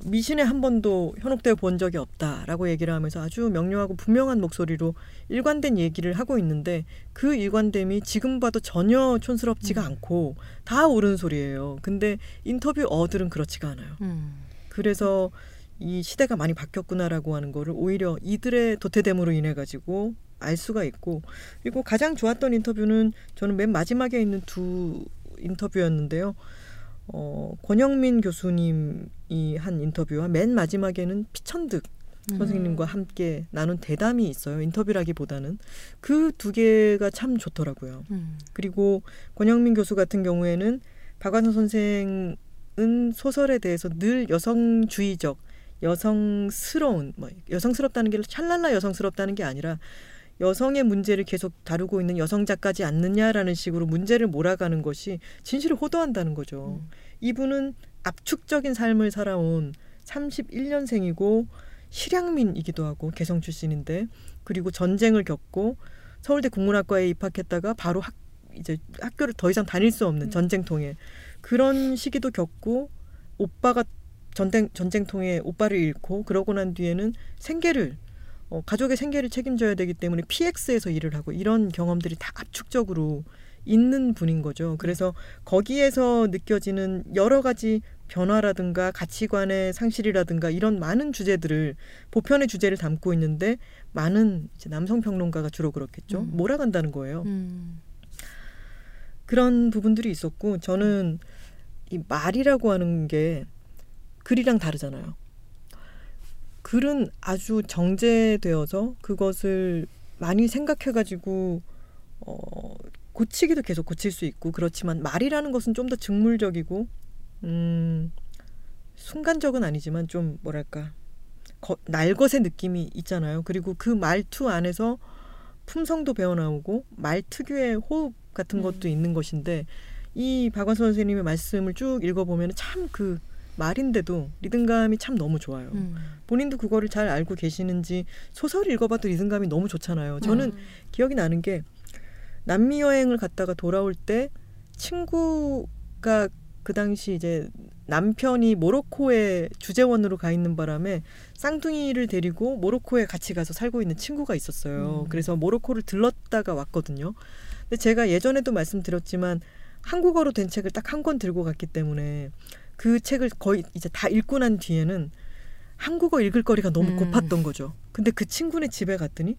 [SPEAKER 3] 미신에 한 번도 현혹되어 본 적이 없다라고 얘기를 하면서 아주 명료하고 분명한 목소리로 일관된 얘기를 하고 있는데 그 일관됨이 지금 봐도 전혀 촌스럽지가 않고 다 옳은 소리예요. 근데 인터뷰 어들은 그렇지가 않아요.
[SPEAKER 4] 음.
[SPEAKER 3] 그래서 이 시대가 많이 바뀌었구나라고 하는 거를 오히려 이들의 도태됨으로 인해 가지고 알 수가 있고 그리고 가장 좋았던 인터뷰는 저는 맨 마지막에 있는 두 인터뷰였는데요. 어, 권영민 교수님이 한 인터뷰와 맨 마지막에는 피천득
[SPEAKER 4] 음.
[SPEAKER 3] 선생님과 함께 나눈 대담이 있어요. 인터뷰라기보다는 그 두 개가 참 좋더라고요.
[SPEAKER 4] 음.
[SPEAKER 3] 그리고 권영민 교수 같은 경우에는 박완서 선생은 소설에 대해서 늘 여성주의적, 여성스러운, 뭐 여성스럽다는 게 찰랄라 여성스럽다는 게 아니라 여성의 문제를 계속 다루고 있는 여성 작가지 않느냐라는 식으로 문제를 몰아가는 것이 진실을 호도한다는 거죠. 이분은 압축적인 삶을 살아온 31년생이고 실향민이기도 하고 개성 출신인데 그리고 전쟁을 겪고 서울대 국문학과에 입학했다가 바로 학 이제 학교를 더 이상 다닐 수 없는 전쟁통에 그런 시기도 겪고 오빠가 전쟁 전쟁통에 오빠를 잃고 그러고 난 뒤에는 생계를 어, 가족의 생계를 책임져야 되기 때문에 PX에서 일을 하고 이런 경험들이 다 압축적으로 있는 분인 거죠. 그래서 거기에서 느껴지는 여러 가지 변화라든가 가치관의 상실이라든가 이런 많은 주제들을 보편의 주제를 담고 있는데 많은 남성 평론가가 주로 그렇겠죠.
[SPEAKER 4] 음.
[SPEAKER 3] 몰아간다는 거예요.
[SPEAKER 4] 음.
[SPEAKER 3] 그런 부분들이 있었고 저는 이 말이라고 하는 게 글이랑 다르잖아요. 글은 아주 정제되어서 그것을 많이 생각해가지고 어, 고치기도 계속 고칠 수 있고 그렇지만 말이라는 것은 좀더 즉물적이고 음, 순간적은 아니지만 좀 뭐랄까 거, 날것의 느낌이 있잖아요. 그리고 그 말투 안에서 품성도 배어나오고 말 특유의 호흡 같은 것도 있는 것인데 이 박완서 선생님의 말씀을 쭉 읽어보면 참 그 말인데도 리듬감이 참 너무 좋아요.
[SPEAKER 4] 음.
[SPEAKER 3] 본인도 그거를 잘 알고 계시는지 소설 읽어봐도 리듬감이 너무 좋잖아요. 저는 기억이 나는 게 남미 여행을 갔다가 돌아올 때 친구가 그 당시 이제 남편이 모로코에 주재원으로 가 있는 바람에 쌍둥이를 데리고 모로코에 같이 가서 살고 있는 친구가 있었어요.
[SPEAKER 4] 음.
[SPEAKER 3] 그래서 모로코를 들렀다가 왔거든요. 근데 제가 예전에도 말씀드렸지만 한국어로 된 책을 딱 한 권 들고 갔기 때문에 그 책을 거의 이제 다 읽고 난 뒤에는 한국어 읽을 거리가 너무
[SPEAKER 4] 음.
[SPEAKER 3] 고팠던 거죠. 근데 그 친구네 집에 갔더니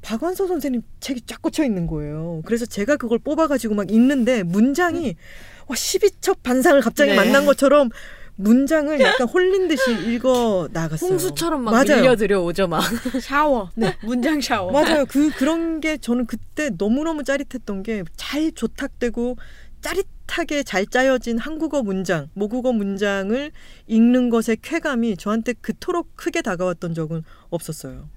[SPEAKER 3] 박완서 선생님 책이 쫙 꽂혀 있는 거예요. 그래서 제가 그걸 뽑아가지고 막 읽는데 문장이 와 12첩 반상을 갑자기
[SPEAKER 4] 네.
[SPEAKER 3] 만난 것처럼 문장을 약간 홀린 듯이 읽어 나갔어요.
[SPEAKER 4] 홍수처럼 막
[SPEAKER 3] 맞아요.
[SPEAKER 4] 밀려들여 오죠 막. [LAUGHS]
[SPEAKER 5] 샤워. 문장 샤워.
[SPEAKER 3] 맞아요. 그 그런 게 저는 그때 너무 너무 짜릿했던 게 잘 조탁되고 짜릿하게 잘 짜여진 한국어 문장, 모국어 문장을 읽는 것의 쾌감이 저한테 그토록 크게 다가왔던 적은 없었어요.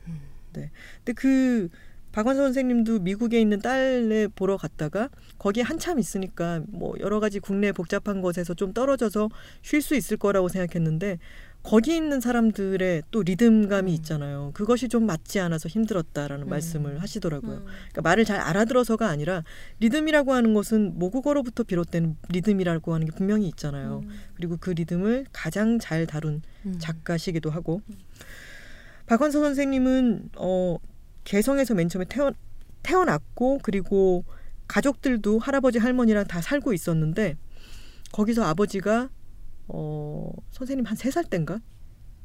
[SPEAKER 3] 네. 근데 그 박완서 선생님도 미국에 있는 딸네 보러 갔다가 거기에 한참 있으니까 뭐 여러 가지 국내 복잡한 것에서 좀 떨어져서 쉴 수 있을 거라고 생각했는데 거기 있는 사람들의 또 리듬감이 있잖아요. 그것이 좀 맞지 않아서 힘들었다라는 말씀을 하시더라고요.
[SPEAKER 5] 음.
[SPEAKER 3] 그러니까 말을 잘 알아들어서가 아니라 리듬이라고 하는 것은 모국어로부터 비롯된 리듬이라고 하는 게 분명히 있잖아요. 그리고 그 리듬을 가장 잘 다룬
[SPEAKER 4] 음.
[SPEAKER 3] 작가시기도 하고 박완서 선생님은 어 개성에서 맨 처음에 태어 태어났고 그리고 가족들도 할아버지 할머니랑 다 살고 있었는데 거기서 아버지가 어 선생님 한 세 살 땐가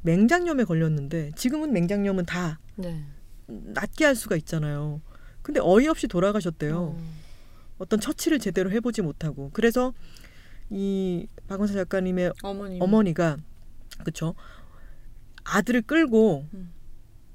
[SPEAKER 3] 맹장염에 걸렸는데 지금은 맹장염은 다
[SPEAKER 4] 네.
[SPEAKER 3] 낫게 할 수가 있잖아요. 근데 어이없이 돌아가셨대요.
[SPEAKER 4] 음.
[SPEAKER 3] 어떤 처치를 제대로 해보지 못하고 그래서 이 박원서 작가님의
[SPEAKER 5] 어머니.
[SPEAKER 3] 어머니가 그쵸 아들을 끌고
[SPEAKER 5] 음.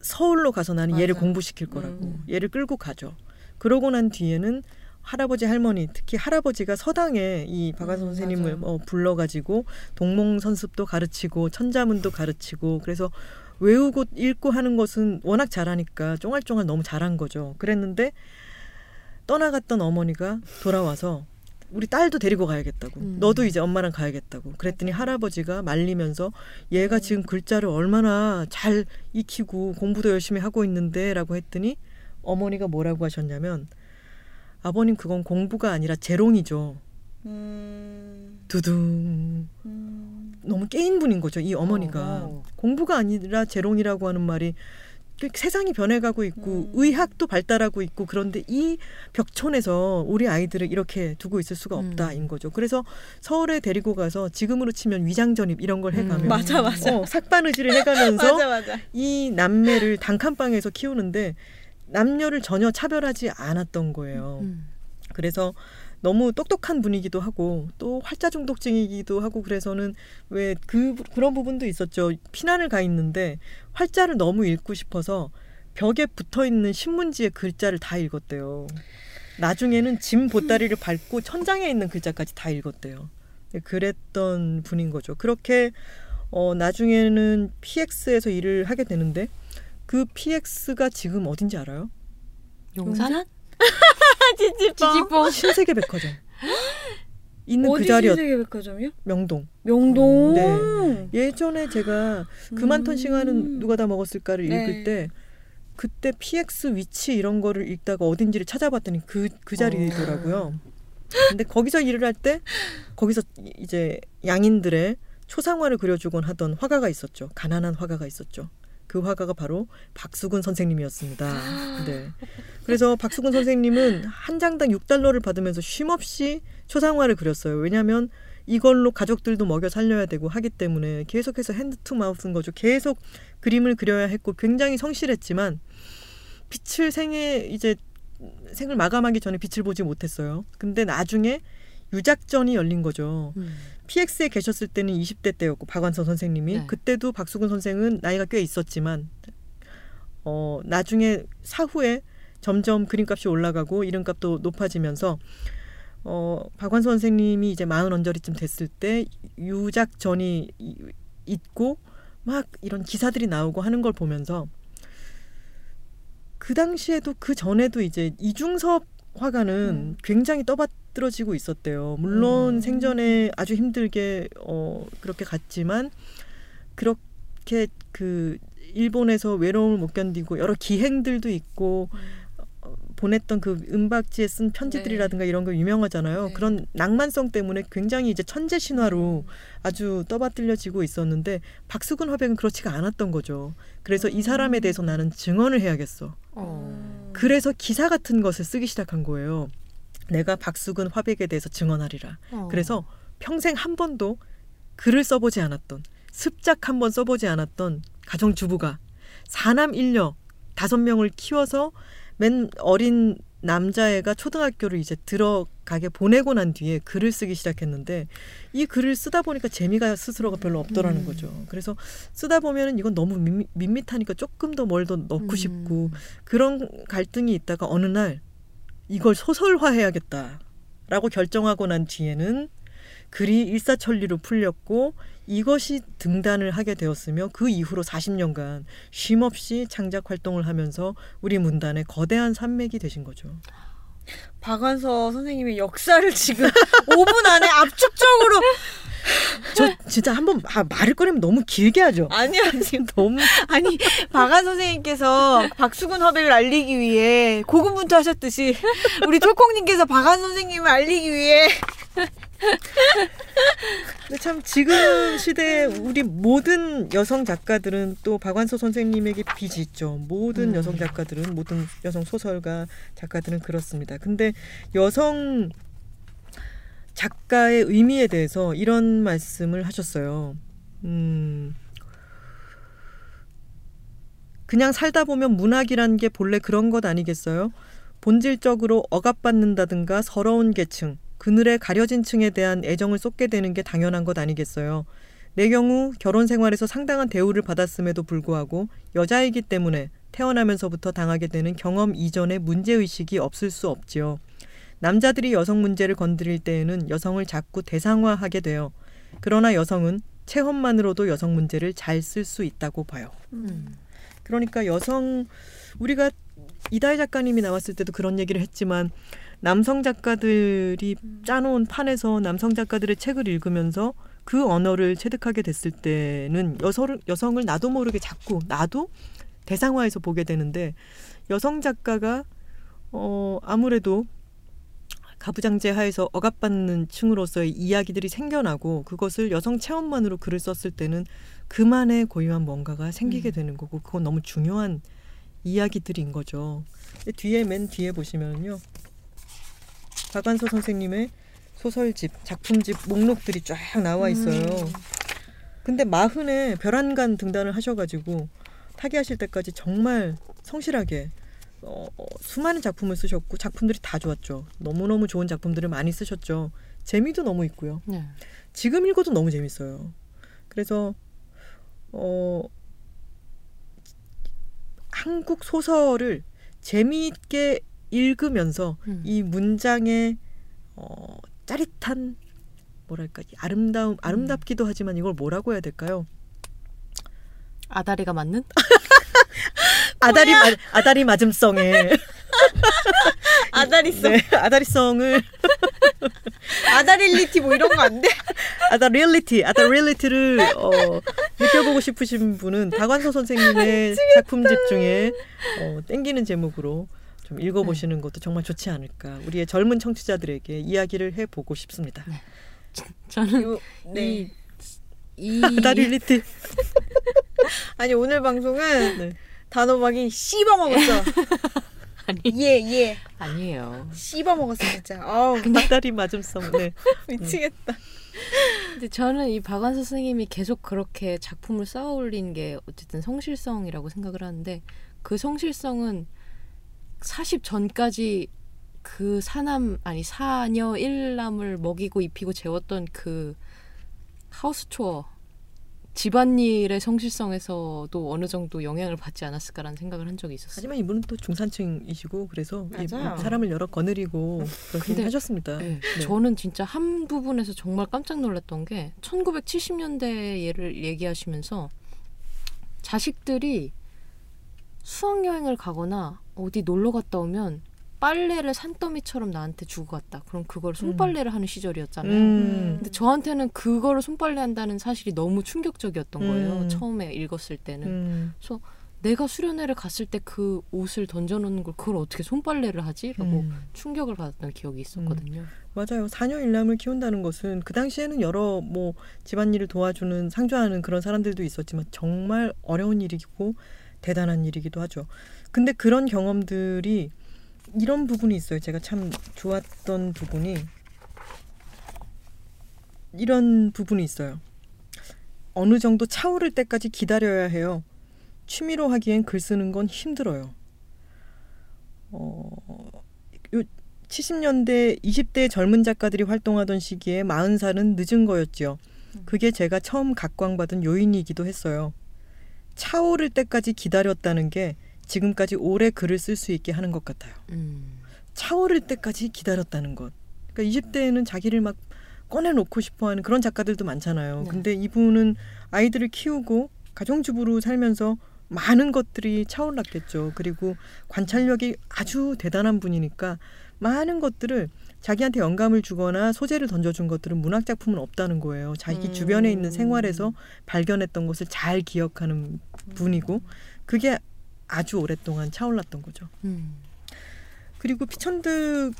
[SPEAKER 3] 서울로 가서 나는 얘를
[SPEAKER 5] 맞아.
[SPEAKER 3] 공부시킬 거라고
[SPEAKER 5] 음.
[SPEAKER 3] 얘를 끌고 가죠. 그러고 난 뒤에는 할아버지 할머니 특히 할아버지가 서당에 이 박완서
[SPEAKER 5] 음,
[SPEAKER 3] 선생님을
[SPEAKER 5] 맞아요.
[SPEAKER 3] 어, 불러가지고 동몽 선습도 가르치고 천자문도 가르치고 그래서 외우고 읽고 하는 것은 워낙 잘하니까 쫑알쫑알 너무 잘한 거죠. 그랬는데 떠나갔던 어머니가 돌아와서 우리 딸도 데리고 가야겠다고.
[SPEAKER 4] 음.
[SPEAKER 3] 너도 이제 엄마랑 가야겠다고. 그랬더니 할아버지가 말리면서 얘가 지금 글자를 얼마나 잘 익히고 공부도 열심히 하고 있는데라고 했더니 어머니가 뭐라고 하셨냐면 아버님 그건 공부가 아니라 재롱이죠.
[SPEAKER 5] 음.
[SPEAKER 3] 두둥.
[SPEAKER 5] 음.
[SPEAKER 3] 너무 깨인 분인 거죠. 이 어머니가
[SPEAKER 4] 어.
[SPEAKER 3] 공부가 아니라 재롱이라고 하는 말이 그 세상이 변해가고 있고
[SPEAKER 5] 음.
[SPEAKER 3] 의학도 발달하고 있고 그런데 이 벽촌에서 우리 아이들을 이렇게 두고 있을 수가
[SPEAKER 4] 음.
[SPEAKER 3] 없다인 거죠. 그래서 서울에 데리고 가서 지금으로 치면 위장 전입 이런 걸 해가면
[SPEAKER 4] 음.
[SPEAKER 5] 맞아, 맞아.
[SPEAKER 3] 어, 삭바느질을 해가면서 [LAUGHS]
[SPEAKER 5] 맞아 맞아.
[SPEAKER 3] 이 남매를 단칸방에서 키우는데 남녀를 전혀 차별하지 않았던 거예요.
[SPEAKER 4] 음.
[SPEAKER 3] 그래서 너무 똑똑한 분이기도 하고 또 활자 중독증이기도 하고 그래서는 왜 그 그런 부분도 있었죠. 피난을 가 있는데 활자를 너무 읽고 싶어서 벽에 붙어 있는 신문지의 글자를 다 읽었대요. 나중에는 짐 보따리를 밟고 천장에 있는 글자까지 다 읽었대요. 그랬던 분인 거죠. 그렇게 어 나중에는 PX에서 일을 하게 되는데 그 PX가 지금 어딘지 알아요?
[SPEAKER 4] 용산?
[SPEAKER 5] 찌찌뽕. [LAUGHS]
[SPEAKER 4] 찌찌뽕.
[SPEAKER 3] 신세계 백화점. [LAUGHS] 있는 그
[SPEAKER 5] 어디
[SPEAKER 3] 자리였
[SPEAKER 5] 신세계 백화점이요?
[SPEAKER 3] 명동.
[SPEAKER 5] 명동.
[SPEAKER 3] 네. 예전에 제가 그만 턴
[SPEAKER 5] 음.
[SPEAKER 3] 싱하는 누가 다 먹었을까를
[SPEAKER 5] 네.
[SPEAKER 3] 읽을 때 그때 PX 위치 이런 거를 읽다가 어딘지를 찾아봤더니 그그 자리더라고요. 근데 거기서 일을 할 때 거기서 이- 이제 양인들의 초상화를 그려주곤 하던 화가가 있었죠. 가난한 화가가 있었죠. 그 화가가 바로 박수근 선생님이었습니다. 네. 그래서 박수근 선생님은 한 장당 6달러를 받으면서 쉼없이 초상화를 그렸어요. 왜냐하면 이걸로 가족들도 먹여 살려야 되고 하기 때문에 계속해서 hand to mouth인 거죠. 계속 그림을 그려야 했고 굉장히 성실했지만 빛을 생에 이제 생을 마감하기 전에 빛을 보지 못했어요. 근데 나중에 유작전이 열린 거죠.
[SPEAKER 4] 음.
[SPEAKER 3] PX에 계셨을 때는 20대 때였고 박완서 선생님이
[SPEAKER 4] 네.
[SPEAKER 3] 그때도 박수근 선생은 나이가 꽤 있었지만 어 나중에 사후에 점점 그림값이 올라가고 이름값도 높아지면서 어 박완서 선생님이 이제 마흔 언저리쯤 됐을 때 유작전이 이- 있고 막 이런 기사들이 나오고 하는 걸 보면서 그 당시에도 그 전에도 이제 이중섭 화가는 굉장히 떠받 떠받들어지고 있었대요. 물론
[SPEAKER 5] 음.
[SPEAKER 3] 생전에 아주 힘들게 어 그렇게 갔지만 그렇게 그 일본에서 외로움을 못 견디고 여러 기행들도 있고 어, 보냈던 그 은박지에 쓴 편지들이라든가 이런 거 유명하잖아요.
[SPEAKER 5] 네.
[SPEAKER 3] 그런 낭만성 때문에 굉장히 이제 천재 신화로 아주 떠받들려지고 있었는데 박수근 화백은 그렇지가 않았던 거죠. 그래서 이 사람에 대해서 나는 증언을 해야겠어.
[SPEAKER 4] 어.
[SPEAKER 3] 그래서 기사 같은 것을 쓰기 시작한 거예요. 내가 박수근 화백에 대해서 증언하리라.
[SPEAKER 4] 어.
[SPEAKER 3] 그래서 평생 한 번도 글을 써보지 않았던 습작 한 번 써보지 않았던 가정주부가 사남 일녀 다섯 명을 키워서 맨 어린 남자애가 초등학교를 이제 들어가게 보내고 난 뒤에 글을 쓰기 시작했는데 이 글을 쓰다 보니까 재미가 스스로가 별로 없더라는
[SPEAKER 4] 음.
[SPEAKER 3] 거죠. 그래서 쓰다 보면은 이건 너무 밋, 밋밋하니까 조금 더 뭘 더 넣고
[SPEAKER 4] 음.
[SPEAKER 3] 싶고 그런 갈등이 있다가 어느 날 이걸 소설화해야겠다라고 결정하고 난 뒤에는 글이 일사천리로 풀렸고 이것이 등단을 하게 되었으며 그 이후로 40년간 쉼 없이 창작 활동을 하면서 우리 문단의 거대한 산맥이 되신 거죠.
[SPEAKER 5] 박완서 선생님의 역사를 지금 [LAUGHS] 5분 안에 압축적으로 [LAUGHS]
[SPEAKER 3] 저 진짜 한번 아, 말을 꺼내면 너무 길게 하죠.
[SPEAKER 5] 아니 아니 [LAUGHS]
[SPEAKER 3] 너무
[SPEAKER 5] 아니 박한 선생님께서 박수근 화백을 알리기 위해 고군분투하셨듯이 우리 톨콩님께서 박한 선생님을 알리기 위해
[SPEAKER 3] 근데 참 지금 시대에 우리 모든 여성 작가들은 또 박완서 선생님에게 빚이 있죠. 모든
[SPEAKER 4] 음.
[SPEAKER 3] 여성 작가들은 모든 여성 소설가 작가들은 그렇습니다. 근데 여성 작가의 의미에 대해서 이런 말씀을 하셨어요. 음. 그냥 살다 보면 문학이란 게 본래 그런 것 아니겠어요? 본질적으로 억압받는다든가 서러운 계층, 그늘에 가려진 층에 대한 애정을 쏟게 되는 게 당연한 것 아니겠어요? 내 경우 결혼 생활에서 상당한 대우를 받았음에도 불구하고 여자이기 때문에 태어나면서부터 당하게 되는 경험 이전의 문제의식이 없을 수 없지요. 남자들이 여성 문제를 건드릴 때에는 여성을 자꾸 대상화하게 돼요. 그러나 여성은 체험만으로도 여성 문제를 잘 쓸 수 있다고 봐요.
[SPEAKER 4] 음.
[SPEAKER 3] 그러니까 여성 우리가 이다혜 작가님이 나왔을 때도 그런 얘기를 했지만 남성 작가들이 짜놓은 판에서 남성 작가들의 책을 읽으면서 그 언어를 체득하게 됐을 때는 여성을 여성을 나도 모르게 자꾸 나도 대상화해서 보게 되는데 여성 작가가 어 아무래도 가부장제 하에서 억압받는 층으로서의 이야기들이 생겨나고 그것을 여성 체험만으로 글을 썼을 때는 그만의 고유한 뭔가가 생기게 되는 거고 그건 너무 중요한 이야기들인 거죠. 뒤에 맨 뒤에 보시면요. 박완서 선생님의 소설집, 작품집 목록들이 쫙 나와 있어요. 근데 마흔에 별안간 등단을 하셔가지고 타계하실 때까지 정말 성실하게 어, 어, 수많은 작품을 쓰셨고 작품들이 다 좋았죠. 너무너무 좋은 작품들을 많이 쓰셨죠. 재미도 너무 있고요.
[SPEAKER 4] 네.
[SPEAKER 3] 지금 읽어도 너무 재밌어요. 그래서 어 한국 소설을 재미있게 읽으면서
[SPEAKER 4] 음.
[SPEAKER 3] 이 문장의 어 짜릿한 뭐랄까 이 아름다움 아름답기도 하지만 이걸 뭐라고 해야 될까요?
[SPEAKER 4] 아다리가 맞는? [LAUGHS]
[SPEAKER 3] 아다리 마, 아다리 맞음성에 [LAUGHS]
[SPEAKER 5] 아다리성
[SPEAKER 3] 네, 아다리성을 [LAUGHS]
[SPEAKER 5] 아다릴리티 뭐 이런 거 안 돼?
[SPEAKER 3] 아다 리얼리티, 아다 리얼리티를 어, 느껴보고 싶으신 분은 박완서 선생님의 작품집 중에 어, 땡기는 제목으로 좀 읽어보시는 것도 정말 좋지 않을까. 우리의 젊은 청취자들에게 이야기를 해보고 싶습니다.
[SPEAKER 4] 저는
[SPEAKER 5] 요- 네.
[SPEAKER 4] 이, 이 [LAUGHS]
[SPEAKER 3] 리얼리티. [LAUGHS]
[SPEAKER 5] 아니 오늘 방송은
[SPEAKER 3] 네.
[SPEAKER 5] 단호박이 씹어 먹었어. [LAUGHS]
[SPEAKER 4] 아니
[SPEAKER 5] 예 예.
[SPEAKER 4] 아니에요.
[SPEAKER 5] 씹어 먹었어 진짜. 아우
[SPEAKER 3] 아다리 맞음성. 네.
[SPEAKER 5] 미치겠다.
[SPEAKER 4] 근데 저는 이 박완서 선생님이 계속 그렇게 작품을 쌓아 올린 게 어쨌든 성실성이라고 생각을 하는데 그 성실성은 40 전까지 그 사남 아니 사녀 일남을 먹이고 입히고 재웠던 그 하우스 초어 집안일의 성실성에서도 어느 정도 영향을 받지 않았을까라는 생각을 한 적이 있었어요.
[SPEAKER 3] 하지만 이분은 또 중산층이시고 그래서 이
[SPEAKER 5] 맞아요.
[SPEAKER 3] 사람을 여러 거느리고 그렇게 하셨습니다.
[SPEAKER 4] 네.
[SPEAKER 3] 네.
[SPEAKER 4] 저는 진짜 한 부분에서 정말 깜짝 놀랐던 게 1970년대 예를 얘기하시면서 자식들이 수학여행을 가거나 어디 놀러 갔다 오면 빨래를 산더미처럼 나한테 주고 갔다. 그럼 그걸 손빨래를 하는 시절이었잖아요.
[SPEAKER 3] 음.
[SPEAKER 4] 근데 저한테는 그거를 손빨래 한다는 사실이 너무 충격적이었던 거예요.
[SPEAKER 3] 음.
[SPEAKER 4] 처음에 읽었을 때는.
[SPEAKER 3] 음.
[SPEAKER 4] 그래서 내가 수련회를 갔을 때 그 옷을 던져놓는 걸 그걸 어떻게 손빨래를 하지? 라고
[SPEAKER 3] 음.
[SPEAKER 4] 충격을 받았던 기억이 있었거든요.
[SPEAKER 3] 맞아요. 사녀 일남을 키운다는 것은 그 당시에는 여러 뭐 집안일을 도와주는 상주하는 그런 사람들도 있었지만 정말 어려운 일이고 대단한 일이기도 하죠. 근데 그런 경험들이 이런 부분이 있어요. 제가 참 좋았던 부분이 이런 부분이 있어요. 어느 정도 차오를 때까지 기다려야 해요. 취미로 하기엔 글 쓰는 건 힘들어요. 어, 요 70년대 20대 젊은 작가들이 활동하던 시기에 40살은 늦은 거였지요. 그게 제가 처음 각광받은 요인이기도 했어요. 차오를 때까지 기다렸다는 게 지금까지 오래 글을 쓸 수 있게 하는 것 같아요.
[SPEAKER 4] 음.
[SPEAKER 3] 차오를 때까지 기다렸다는 것. 그러니까 20대에는 자기를 막 꺼내놓고 싶어하는 그런 작가들도 많잖아요.
[SPEAKER 4] 네.
[SPEAKER 3] 근데 이분은 아이들을 키우고 가정주부로 살면서 많은 것들이 차올랐겠죠. 그리고 관찰력이 아주 대단한 분이니까 많은 것들을 자기한테 영감을 주거나 소재를 던져준 것들은 문학 작품은 없다는 거예요. 자기
[SPEAKER 4] 음.
[SPEAKER 3] 주변에 있는 생활에서 발견했던 것을 잘 기억하는 분이고 그게 아주 오랫동안 차올랐던 거죠.
[SPEAKER 4] 음.
[SPEAKER 3] 그리고 피천득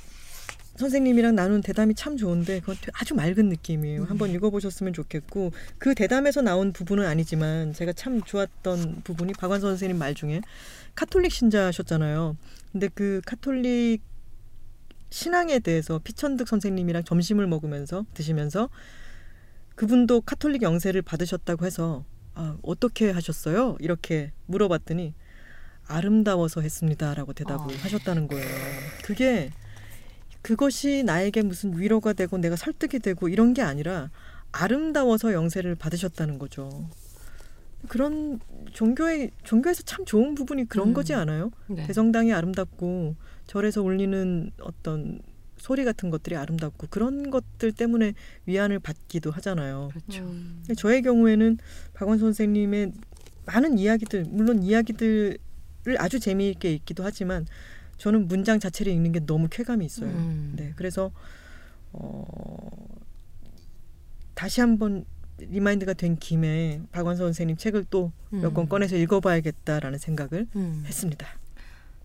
[SPEAKER 3] 선생님이랑 나눈 대담이 참 좋은데 그건 아주 맑은 느낌이에요. 한번 읽어보셨으면 좋겠고 그 대담에서 나온 부분은 아니지만 제가 참 좋았던 부분이 박완서 선생님 말 중에 카톨릭 신자셨잖아요. 근데 그 카톨릭 신앙에 대해서 피천득 선생님이랑 점심을 먹으면서 드시면서 그분도 카톨릭 영세를 받으셨다고 해서 아, 어떻게 하셨어요? 이렇게 물어봤더니 아름다워서 했습니다라고 대답을
[SPEAKER 4] 아.
[SPEAKER 3] 하셨다는 거예요. 그게 그것이 나에게 무슨 위로가 되고 내가 설득이 되고 이런 게 아니라 아름다워서 영세를 받으셨다는 거죠. 그런 종교의 종교에서 참 좋은 부분이 그런
[SPEAKER 4] 음.
[SPEAKER 3] 거지 않아요?
[SPEAKER 4] 네.
[SPEAKER 3] 대성당이 아름답고 절에서 울리는 어떤 소리 같은 것들이 아름답고 그런 것들 때문에 위안을 받기도 하잖아요.
[SPEAKER 4] 그렇죠.
[SPEAKER 5] 음.
[SPEAKER 3] 저의 경우에는 박원 선생님의 많은 이야기들 물론 이야기들을 아주 재미있게 읽기도 하지만 저는 문장 자체를 읽는 게 너무 쾌감이 있어요.
[SPEAKER 4] 음.
[SPEAKER 3] 네, 그래서 어, 다시 한번 remind가 된 김에 박완서 선생님 책을 또 몇권
[SPEAKER 4] 음.
[SPEAKER 3] 꺼내서 읽어봐야겠다라는 생각을
[SPEAKER 4] 음.
[SPEAKER 3] 했습니다.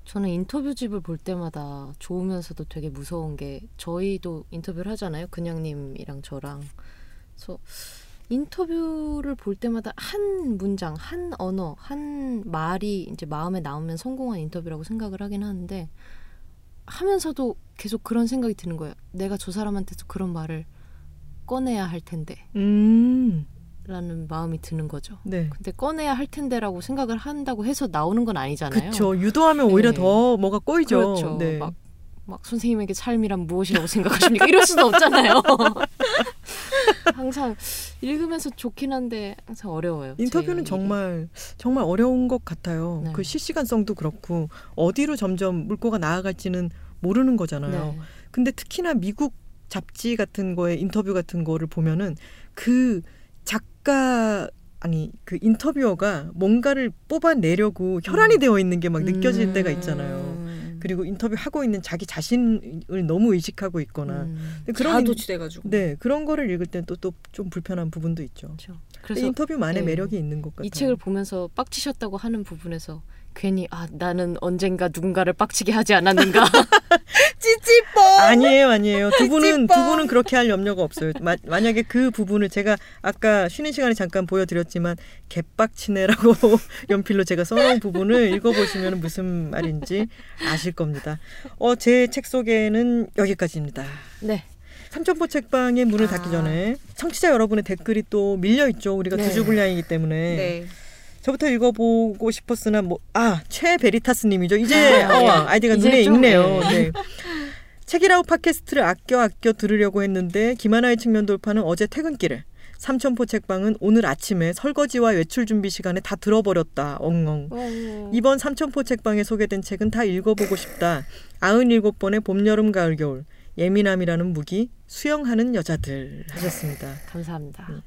[SPEAKER 4] 저는 인터뷰집을 볼 때마다 좋으면서도 되게 무서운 게 저희도 인터뷰를 하잖아요. 그냥님이랑 저랑. 그래서 인터뷰를 볼 때마다 한 문장, 한 언어, 한 말이 이제 마음에 나오면 성공한 인터뷰라고 생각을 하긴 하는데 하면서도 계속 그런 생각이 드는 거예요. 내가 저 사람한테도 그런 말을 꺼내야 할 텐데
[SPEAKER 3] 음,
[SPEAKER 4] 라는 마음이 드는 거죠.
[SPEAKER 3] 네.
[SPEAKER 4] 근데 꺼내야 할 텐데라고 생각을 한다고 해서 나오는 건 아니잖아요.
[SPEAKER 3] 그렇죠. 유도하면 오히려
[SPEAKER 4] 네.
[SPEAKER 3] 더 뭐가 꼬이죠.
[SPEAKER 4] 그렇죠.
[SPEAKER 3] 네.
[SPEAKER 4] 막, 막 선생님에게 삶이란 무엇이라고 생각하십니까? 이럴 수는 없잖아요. [LAUGHS] 항상 읽으면서 좋긴 한데 항상 어려워요. 제
[SPEAKER 3] 인터뷰는. 정말 정말 어려운 것 같아요.
[SPEAKER 4] 네.
[SPEAKER 3] 그 실시간성도 그렇고 어디로 점점 물꼬가 나아갈지는 모르는 거잖아요.
[SPEAKER 4] 네.
[SPEAKER 3] 근데 특히나 미국 잡지 같은 거에 인터뷰 같은 거를 보면은 그 작 가 아니 그 인터뷰어가 뭔가를 뽑아내려고 혈안이 되어 있는 게 막 느껴질 때가 있잖아요.
[SPEAKER 4] 음.
[SPEAKER 3] 그리고 인터뷰 하고 있는 자기 자신을 너무 의식하고 있거나
[SPEAKER 4] 음.
[SPEAKER 3] 그런
[SPEAKER 5] 자도치 돼가지고.
[SPEAKER 3] 네 그런 거를 읽을 땐 또 또 좀 불편한 부분도 있죠.
[SPEAKER 4] 그렇죠. 그래서
[SPEAKER 3] 인터뷰만의
[SPEAKER 4] 네.
[SPEAKER 3] 매력이 있는 것 같아요.
[SPEAKER 4] 이 책을 보면서 빡치셨다고 하는 부분에서 괜히 아 나는 언젠가 누군가를 빡치게 하지 않았는가 [LAUGHS]
[SPEAKER 5] 찌찌뽕.
[SPEAKER 3] 아니에요, 아니에요. 두 분은 두. 분은 그렇게 할 염려가 없어요. 마, 만약에 그 부분을 제가 아까 쉬는 시간에 잠깐 보여드렸지만 개빡치네라고 [LAUGHS] 연필로 제가 써놓은 부분을 읽어보시면 무슨 말인지 아실 겁니다. 어, 제 책 소개는 여기까지입니다.
[SPEAKER 4] 네
[SPEAKER 3] 삼천포 책방의 문을 닫기
[SPEAKER 4] 아.
[SPEAKER 3] 전에 청취자 여러분의 댓글이 또 밀려 있죠. 우리가
[SPEAKER 4] 네.
[SPEAKER 3] 두주 분량이기 때문에
[SPEAKER 5] 네.
[SPEAKER 3] 저부터 읽어보고 싶었으나 뭐 아 최베리타스님이죠. 이제
[SPEAKER 4] 아,
[SPEAKER 3] 어,
[SPEAKER 4] 예.
[SPEAKER 3] 아이디가
[SPEAKER 4] 이제
[SPEAKER 3] 눈에
[SPEAKER 4] 좀,
[SPEAKER 3] 익네요.
[SPEAKER 4] 예.
[SPEAKER 3] 네. 책이라고 팟캐스트를 아껴 아껴 들으려고 했는데 김하나의 측면 돌파는 어제 퇴근길에 삼천포 책방은 오늘 아침에 설거지와 외출 준비 시간에 다 들어버렸다. 엉엉.
[SPEAKER 4] 어.
[SPEAKER 3] 이번 삼천포 책방에 소개된 책은 다 읽어보고 싶다. 97번의 봄, 여름, 가을, 겨울. 예민함이라는 무기, 수영하는 여자들 하셨습니다.
[SPEAKER 4] 감사합니다.
[SPEAKER 3] 음.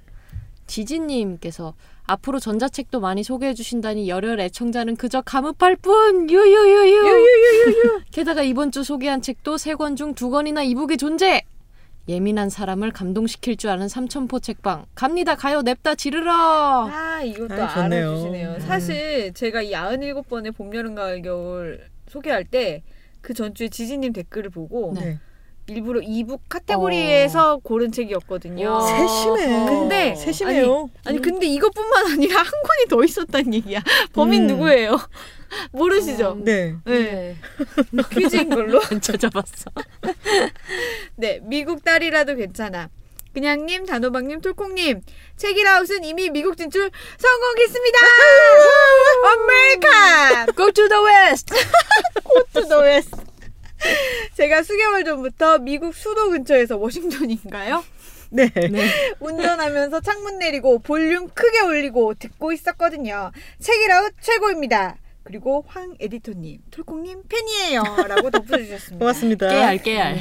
[SPEAKER 4] 지지님께서 앞으로 전자책도 많이 소개해 주신다니 열혈 애청자는 그저 감읍할 뿐 유유유유 [LAUGHS] 게다가 이번 주 소개한 책도 세 권 중 두 권이나 이북의 존재 예민한 사람을 감동시킬 줄 아는 삼천포 책방 갑니다 가요 냅다 지르러
[SPEAKER 5] 아 이것도
[SPEAKER 3] 좋네요.
[SPEAKER 5] 알아주시네요.
[SPEAKER 3] 음.
[SPEAKER 5] 사실 제가 이 97번의 봄, 여름, 가을, 겨울 소개할 때 그 전주에 지지님 댓글을 보고
[SPEAKER 4] 네.
[SPEAKER 3] 네.
[SPEAKER 5] 일부러 e-book 카테고리에서 고른 책이었거든요.
[SPEAKER 4] 와.
[SPEAKER 3] 세심해.
[SPEAKER 5] 근데
[SPEAKER 3] 세심해요.
[SPEAKER 5] 아니 근데 이것뿐만 아니라 [LAUGHS] 한 권이 더 있었단 얘기야. 범인
[SPEAKER 3] 음.
[SPEAKER 5] 누구예요? [LAUGHS] 모르시죠?
[SPEAKER 3] 네.
[SPEAKER 5] 네. [LAUGHS] 퀴즈인 걸로.
[SPEAKER 4] 안 찾아봤어
[SPEAKER 5] 네, 미국 딸이라도 괜찮아. 그냥님, 단호박님, 톨콩님, 책읽아웃은 이미 미국 진출 성공했습니다. 아메리카!
[SPEAKER 4] Go to the west
[SPEAKER 5] to the west. [LAUGHS] 제가 수개월 전부터 미국 수도 근처에서 워싱턴인가요? [LAUGHS]
[SPEAKER 3] 네.
[SPEAKER 5] 운전하면서 창문 내리고 볼륨 크게 올리고 듣고 있었거든요. 책이라웃 최고입니다. 그리고 황 에디터님, 톨콩님 팬이에요. 라고 [LAUGHS] 덧붙여주셨습니다.
[SPEAKER 3] 고맙습니다.
[SPEAKER 4] 깨알 깨알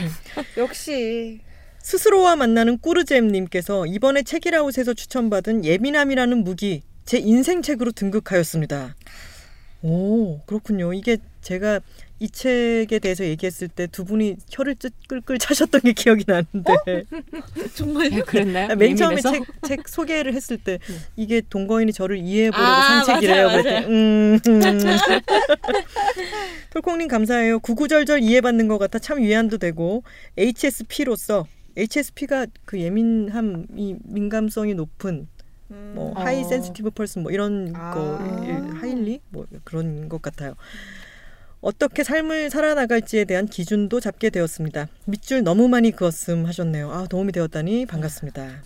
[SPEAKER 5] 역시.
[SPEAKER 3] 스스로와 만나는 꾸르잼님께서 이번에 책이라웃에서 추천받은 예민함이라는 무기 제 인생 책으로 등극하였습니다. 오 그렇군요. 이게 제가 이 책에 대해서 얘기했을 때 두 분이 혀를 끌끌 차셨던 게 기억이 나는데 [LAUGHS]
[SPEAKER 5] 정말
[SPEAKER 4] 예, 그랬나요?
[SPEAKER 3] 아, 맨 처음에? 책, 책 소개를 했을 때 이게 동거인이 저를 이해해보려고
[SPEAKER 5] 아,
[SPEAKER 3] 산 책이래요.
[SPEAKER 5] 맞아요,
[SPEAKER 3] 그랬더니 음, 음. [LAUGHS] 톨콩님 감사해요. 구구절절 이해받는 것 같아 참 위안도 되고 HSP로서 HSP가 그 예민함이 민감성이 높은
[SPEAKER 5] 음.
[SPEAKER 3] 뭐
[SPEAKER 4] 어.
[SPEAKER 3] high sensitive person 뭐 이런
[SPEAKER 5] 아.
[SPEAKER 3] 거 일- highly 뭐 그런 것 같아요. 어떻게 삶을 살아나갈지에 대한 기준도 잡게 되었습니다. 밑줄 너무 많이 그었음 하셨네요. 아 도움이 되었다니 반갑습니다.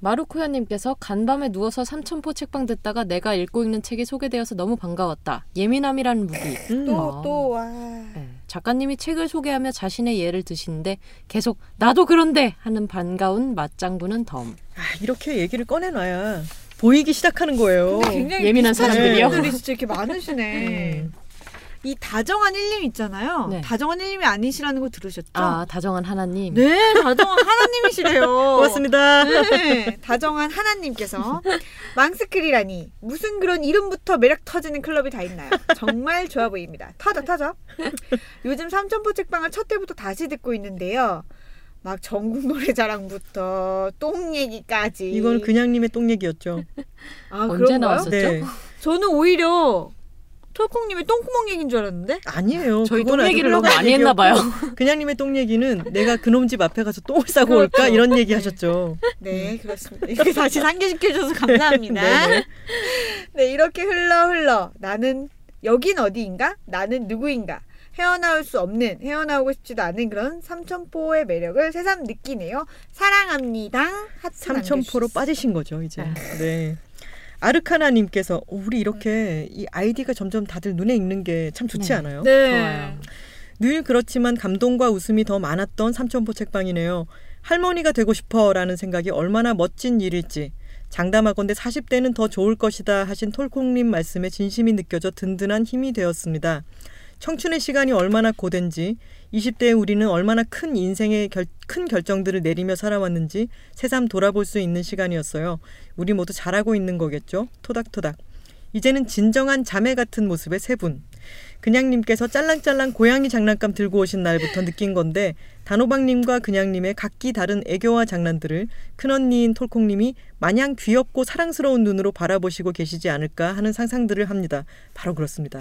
[SPEAKER 4] 마루코야님께서 간밤에 누워서 삼천포 책방 듣다가 내가 읽고 있는 책이 소개되어서 너무 반가웠다. 예민함이라는 무기.
[SPEAKER 3] 음.
[SPEAKER 5] 또, 또, 와.
[SPEAKER 4] 네. 작가님이 책을 소개하며 자신의 예를 드시는데 계속 나도 그런데 하는 반가운 맞장구는 덤.
[SPEAKER 3] 아, 이렇게 얘기를 꺼내놔야 보이기 시작하는 거예요.
[SPEAKER 4] 예민한 사람들이요?
[SPEAKER 5] 분들이 진짜 이렇게 많으시네.
[SPEAKER 3] 음.
[SPEAKER 5] 이 다정한 일님 있잖아요.
[SPEAKER 4] 네.
[SPEAKER 5] 다정한 일님이 아니시라는 거 들으셨죠?
[SPEAKER 4] 아 다정한 하나님.
[SPEAKER 5] 네, 다정한 하나님이시래요. [LAUGHS]
[SPEAKER 3] 고맙습니다.
[SPEAKER 5] 네, 다정한 하나님께서 망스크리라니 무슨 그런 이름부터 매력 터지는 클럽이 다 있나요? 정말 좋아 보입니다. 터져 터져. 요즘 삼천포 책방을 첫 때부터 다시 듣고 있는데요. 막 전국 노래자랑부터 똥 얘기까지.
[SPEAKER 3] 이건 그냥님의 똥 얘기였죠.
[SPEAKER 5] 아,
[SPEAKER 4] 언제
[SPEAKER 5] 그런가요?
[SPEAKER 4] 나왔었죠?
[SPEAKER 3] 네,
[SPEAKER 5] 저는 오히려 톨콩님의 똥구멍 얘기인 줄 알았는데.
[SPEAKER 3] 아니에요.
[SPEAKER 4] 저희 똥 얘기를 너무 많이 했나 봐요. [LAUGHS]
[SPEAKER 3] 그냥님의 똥 얘기는 내가 그놈 집 앞에 가서 똥을 싸고 올까 이런 얘기 하셨죠.
[SPEAKER 5] 네, 그렇습니다. 이렇게 다시 상기시켜줘서 [LAUGHS] 감사합니다.
[SPEAKER 3] 네네. [LAUGHS]
[SPEAKER 5] 네, 이렇게 흘러 흘러 나는 여긴 어디인가? 나는 누구인가? 헤어나올 수 없는, 헤어나오고 싶지도 않은 그런 삼천포의 매력을 새삼 느끼네요. 사랑합니다. 하트
[SPEAKER 3] 삼천포로
[SPEAKER 5] 남겨주셨어요.
[SPEAKER 3] 빠지신 거죠 이제.
[SPEAKER 4] 아.
[SPEAKER 3] 네. 아르카나님께서 어, 우리 이렇게 이 아이디가 점점 다들 눈에 익는 게 참 좋지
[SPEAKER 4] 네.
[SPEAKER 3] 않아요?
[SPEAKER 5] 네.
[SPEAKER 4] 좋아요.
[SPEAKER 3] 늘 그렇지만 감동과 웃음이 더 많았던 삼천포 책방이네요. 할머니가 되고 싶어라는 생각이 얼마나 멋진 일일지. 장담하건대 40대는 더 좋을 것이다 하신 톨콩님 말씀에 진심이 느껴져 든든한 힘이 되었습니다. 청춘의 시간이 얼마나 고된지, 20대의 우리는 얼마나 큰 인생의 결, 큰 결정들을 내리며 살아왔는지 새삼 돌아볼 수 있는 시간이었어요. 우리 모두 잘하고 있는 거겠죠? 토닥토닥. 이제는 진정한 자매 같은 모습의 세 분. 그냥님께서 짤랑짤랑 고양이 장난감 들고 오신 날부터 느낀 건데 단호박님과 그냥님의 각기 다른 애교와 장난들을 큰언니인 톨콩님이 마냥 귀엽고 사랑스러운 눈으로 바라보시고 계시지 않을까 하는 상상들을 합니다. 바로 그렇습니다.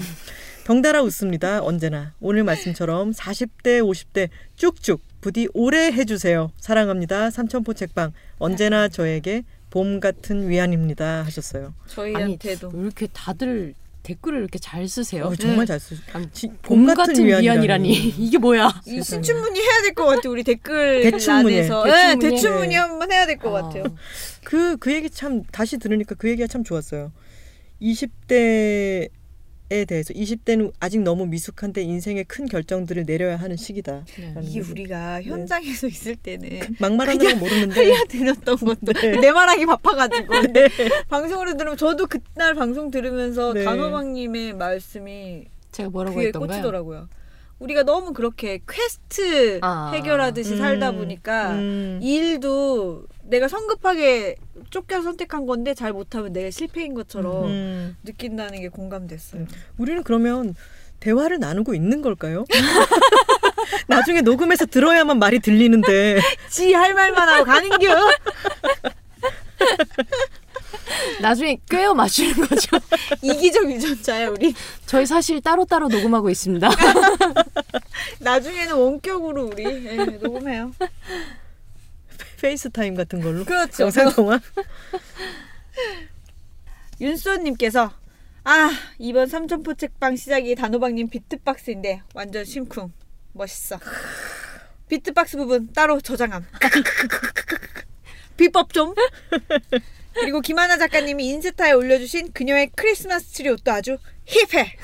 [SPEAKER 3] 덩달아 웃습니다. 언제나. 오늘 말씀처럼 40대, 50대 쭉쭉 부디 오래 해주세요. 사랑합니다. 삼천포 책방. 언제나 저에게 봄 같은 위안입니다. 하셨어요.
[SPEAKER 4] 아니
[SPEAKER 5] 저희한테도.
[SPEAKER 4] 왜 이렇게 다들 댓글을 이렇게 잘 쓰세요?
[SPEAKER 3] 어, 정말 잘 쓰. 지-
[SPEAKER 4] 봄 같은 위안이라니 [LAUGHS] 이게 뭐야?
[SPEAKER 5] 이 신춘문이 해야 될 것 같아. 우리 댓글.
[SPEAKER 3] 대춘문예.
[SPEAKER 5] 네, 대춘문이
[SPEAKER 3] 네.
[SPEAKER 5] 한번 해야 될것
[SPEAKER 4] 아.
[SPEAKER 5] 같아요.
[SPEAKER 3] 그, 그 얘기 참, 다시 들으니까 그 얘기가 참 좋았어요. 20대 에 대해서, 20대는 아직 너무 미숙한데 인생의 큰 결정들을 내려야 하는 시기다.
[SPEAKER 4] 네.
[SPEAKER 5] 이게. 우리가 현장에서 있을 때는
[SPEAKER 3] 막말하는 건 모르는데.
[SPEAKER 5] 흘려 들었던 [LAUGHS] 것도
[SPEAKER 3] 네.
[SPEAKER 5] 내 말하기 바빠가지고 [LAUGHS] 방송으로 들으면 저도 그날 방송 들으면서
[SPEAKER 3] 네.
[SPEAKER 5] 단호박님의 말씀이
[SPEAKER 4] 제가 뭐라고 했던가요?
[SPEAKER 5] 꽂히더라고요. 우리가 너무 그렇게 퀘스트
[SPEAKER 4] 아.
[SPEAKER 5] 해결하듯이 살다
[SPEAKER 3] 음,
[SPEAKER 5] 보니까
[SPEAKER 3] 음.
[SPEAKER 5] 이 일도 내가 성급하게 쫓겨서 선택한 건데 잘 못하면 내가 실패인 것처럼
[SPEAKER 3] 음.
[SPEAKER 5] 느낀다는 게 공감됐어요.
[SPEAKER 3] 우리는 그러면 대화를 나누고 있는 걸까요? [LAUGHS] 나중에 녹음해서 들어야만 말이 들리는데 [LAUGHS]
[SPEAKER 5] 지 할 말만 하고 가는겨. [LAUGHS]
[SPEAKER 4] 나중에 꿰어 맞추는 거죠.
[SPEAKER 5] 이기적 유전자야 우리.
[SPEAKER 4] 저희 사실 따로따로 녹음하고 있습니다.
[SPEAKER 5] 나중에는 원격으로 우리 예, 녹음해요.
[SPEAKER 3] FaceTime 같은 걸로
[SPEAKER 5] 그렇죠.
[SPEAKER 3] 영상 통화 [LAUGHS]
[SPEAKER 5] 윤수님께서 아 이번 삼천포 책방 시작이 단호박님 beatbox인데 완전 심쿵 멋있어. beatbox 부분 따로 저장함. [LAUGHS] 비법 좀. 그리고 김하나 작가님이 인스타에 올려주신 그녀의 크리스마스 트리 옷도 아주 hip해.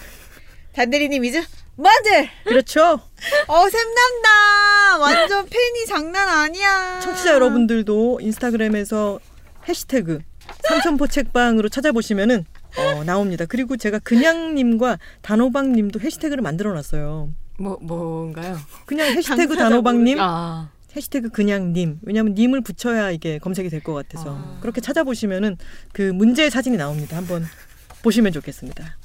[SPEAKER 5] 단대리님 이즈 머들.
[SPEAKER 3] 그렇죠.
[SPEAKER 5] 어 샘난다. 완전 팬이 장난 아니야.
[SPEAKER 3] 청취자 여러분들도 인스타그램에서 해시태그 삼천포 책방으로 찾아보시면은 어, 나옵니다. 그리고 제가 그냥님과 단호박님도 해시태그를 만들어놨어요.
[SPEAKER 4] 뭐 뭔가요?
[SPEAKER 3] 그냥 해시태그 단호박님,
[SPEAKER 4] 아
[SPEAKER 3] 해시태그 그냥 님. 왜냐하면 님을 붙여야 이게 검색이 될 것 같아서 그렇게 찾아보시면은 그 문제의 사진이 나옵니다. 한번 보시면 좋겠습니다.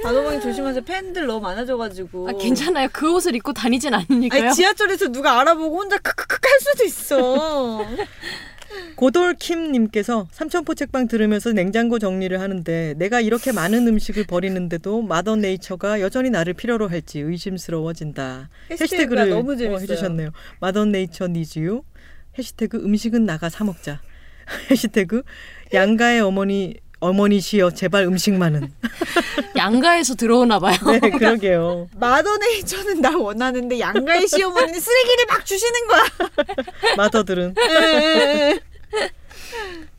[SPEAKER 5] 단호박이 조심하세요. 팬들 너무 많아져가지고.
[SPEAKER 4] 아, 괜찮아요. 그 옷을 입고 다니진 않으니까요.
[SPEAKER 5] 아니 지하철에서 누가 알아보고 혼자 크크크 할 수도 있어. [LAUGHS]
[SPEAKER 3] 고돌킴님께서 삼천포 책방 들으면서 냉장고 정리를 하는데 내가 이렇게 많은 음식을 버리는데도 마더 네이처가 여전히 나를 필요로 할지 의심스러워진다.
[SPEAKER 5] 해시태그가 너무
[SPEAKER 3] 어,
[SPEAKER 5] 재밌어요.
[SPEAKER 3] 해주셨네요. 마더 네이처 니즈유 hashtag 음식은 나가 사 먹자. [LAUGHS] hashtag 양가의 어머니 어머니시여 제발 음식만은. [LAUGHS]
[SPEAKER 4] 양가에서 들어오나 봐요.
[SPEAKER 3] 네 그러게요.
[SPEAKER 5] 마더네이처는 날 원하는데 양가의 시어머니는 쓰레기를 막 주시는 거야. [LAUGHS]
[SPEAKER 3] mother들은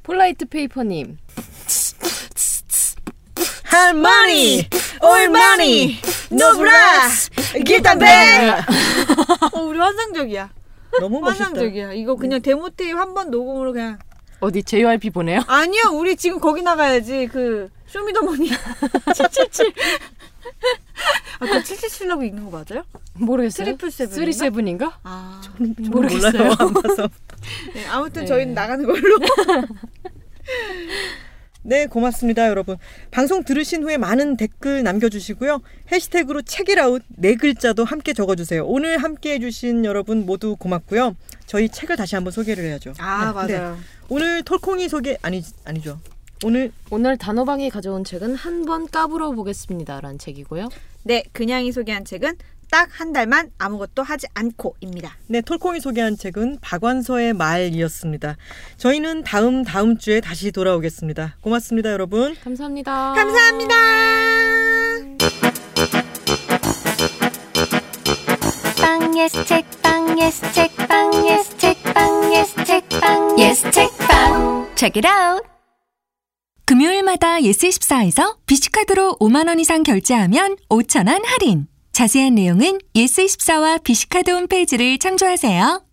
[SPEAKER 4] polite paper님.
[SPEAKER 3] 할 머니
[SPEAKER 5] 올마니 노브라 기타베. 어 우리 환상적이야.
[SPEAKER 3] 너무 멋있다.
[SPEAKER 5] 환상적이야. 이거 그냥 데모 테이프 한 번 녹음으로 그냥
[SPEAKER 4] 어디 JYP 보내요? [LAUGHS]
[SPEAKER 5] 아니야 우리 지금 거기 나가야지 그 Show Me The Money 777. 아 그 777라고 읽는 거 맞아요?
[SPEAKER 4] 모르겠어요.
[SPEAKER 5] triple seven인가?
[SPEAKER 4] three seven인가?
[SPEAKER 5] 아
[SPEAKER 4] 모르겠어요.
[SPEAKER 3] 몰라요 안 봐서. [LAUGHS]
[SPEAKER 5] 네, 아무튼
[SPEAKER 4] 네.
[SPEAKER 5] 저희는 나가는 걸로. [LAUGHS]
[SPEAKER 3] 네, 고맙습니다, 여러분. 방송 들으신 후에 많은 댓글 남겨주시고요. 해시태그로 책이라웃 네 글자도 함께 적어주세요. 오늘 함께 해주신 여러분 모두 고맙고요. 저희 책을 다시 한번 소개를 해야죠.
[SPEAKER 5] 아
[SPEAKER 3] 네, 네.
[SPEAKER 5] 맞아요.
[SPEAKER 3] 오늘 톨콩이 소개 아니 아니죠. 오늘
[SPEAKER 4] 오늘 단호박이 가져온 책은 한 번 까불어 보겠습니다라는 책이고요.
[SPEAKER 5] 네, 그냥이 소개한 책은 딱 한 달만 아무것도 하지 않고입니다.
[SPEAKER 3] 네 톨콩이 소개한 책은 박완서의 말이었습니다. 저희는 다음 다음 주에 다시 돌아오겠습니다. 고맙습니다, 여러분.
[SPEAKER 4] 감사합니다.
[SPEAKER 5] 감사합니다.
[SPEAKER 1] 빵 예스 책 빵 예스 책 빵 예스 책 Check it out
[SPEAKER 2] 금요일마다 예스24에서 비시카드로 5만원 이상 결제하면 5천원 할인. 자세한 내용은 예스24와 비시카드 홈페이지를 참조하세요.